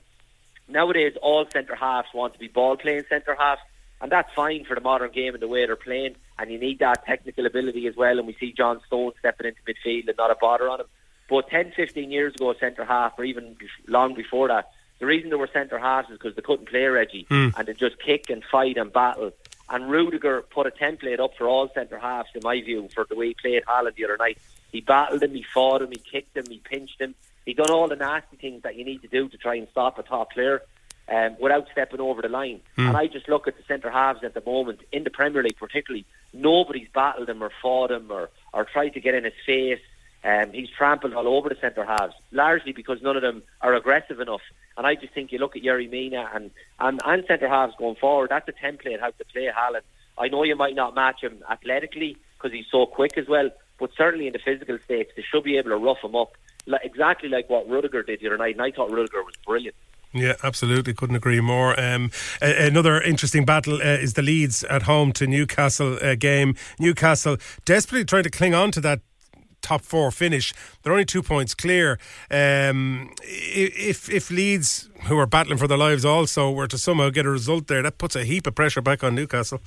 nowadays all centre halves want to be ball playing centre halves, and that's fine for the modern game and the way they're playing. And you need that technical ability as well. And we see John Stones stepping into midfield and not a bother on him. But 10, 15 years ago, centre half, or even long before that, the reason they were centre halves is because they couldn't play Reggie, mm. and they just kick and fight and battle. And Rudiger put a template up for all centre halves, in my view, for the way he played Haaland the other night. He battled him, he fought him, he kicked him, he pinched him, he done all the nasty things that you need to do to try and stop a top player um, without stepping over the line. Mm. And I just look at the centre halves at the moment in the Premier League, particularly. Nobody's battled him or fought him or, or tried to get in his face. Um, he's trampled all over the centre halves, largely because none of them are aggressive enough. And I just think you look at Yerry Mina and, and, and centre halves going forward, that's a template how to play Haaland. I know you might not match him athletically because he's so quick as well, but certainly in the physical stakes, they should be able to rough him up exactly like what Rudiger did the other night, and I thought Rudiger was brilliant. Yeah, absolutely. Couldn't agree more. Um, a- another interesting battle uh, is the Leeds at home to Newcastle uh, game. Newcastle desperately trying to cling on to that top four finish. They're only two points clear. Um, if if Leeds, who are battling for their lives, also were to somehow get a result there, that puts a heap of pressure back on Newcastle.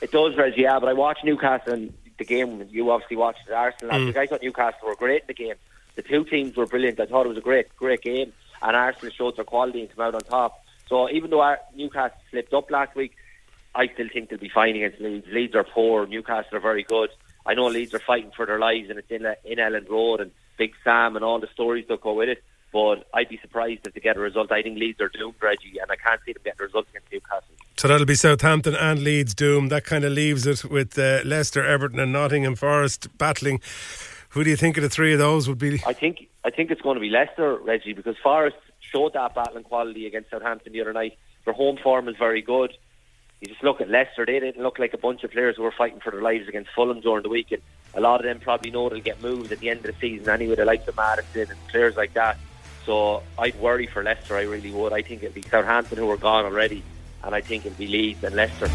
It does, Reggie, yeah, but I watched Newcastle and the game. You obviously watched Arsenal. Mm. I thought Newcastle were great in the game. The two teams were brilliant. I thought it was a great, great game, and Arsenal showed their quality and came out on top. So even though our Newcastle slipped up last week, I still think they'll be fine against Leeds. Leeds are poor. Newcastle are very good. I know Leeds are fighting for their lives, and it's in in Elland Road and Big Sam and all the stories that go with it. But I'd be surprised if they get a result. I think Leeds are doomed, Reggie, and I can't see them getting a result against Newcastle. So that'll be Southampton and Leeds doomed. That kind of leaves it with uh, Leicester, Everton, and Nottingham Forest battling. Who do you think of the three of those would be? I think I think it's going to be Leicester, Reggie, because Forest showed that battling quality against Southampton the other night. Their home form is very good you just look at Leicester, they didn't look like a bunch of players who were fighting for their lives against Fulham during the week. And a lot of them probably know they'll get moved at the end of the season anyway. They like the Maddison and players like that. So I'd worry for Leicester, I really would. I think it'll be Southampton who are gone already, and I think it'll be Leeds and Leicester.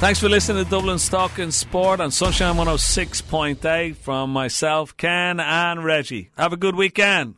Thanks for listening to Dublin's Talking Sport on Sunshine 106.8 from myself, Ken, and Reggie. Have a good weekend.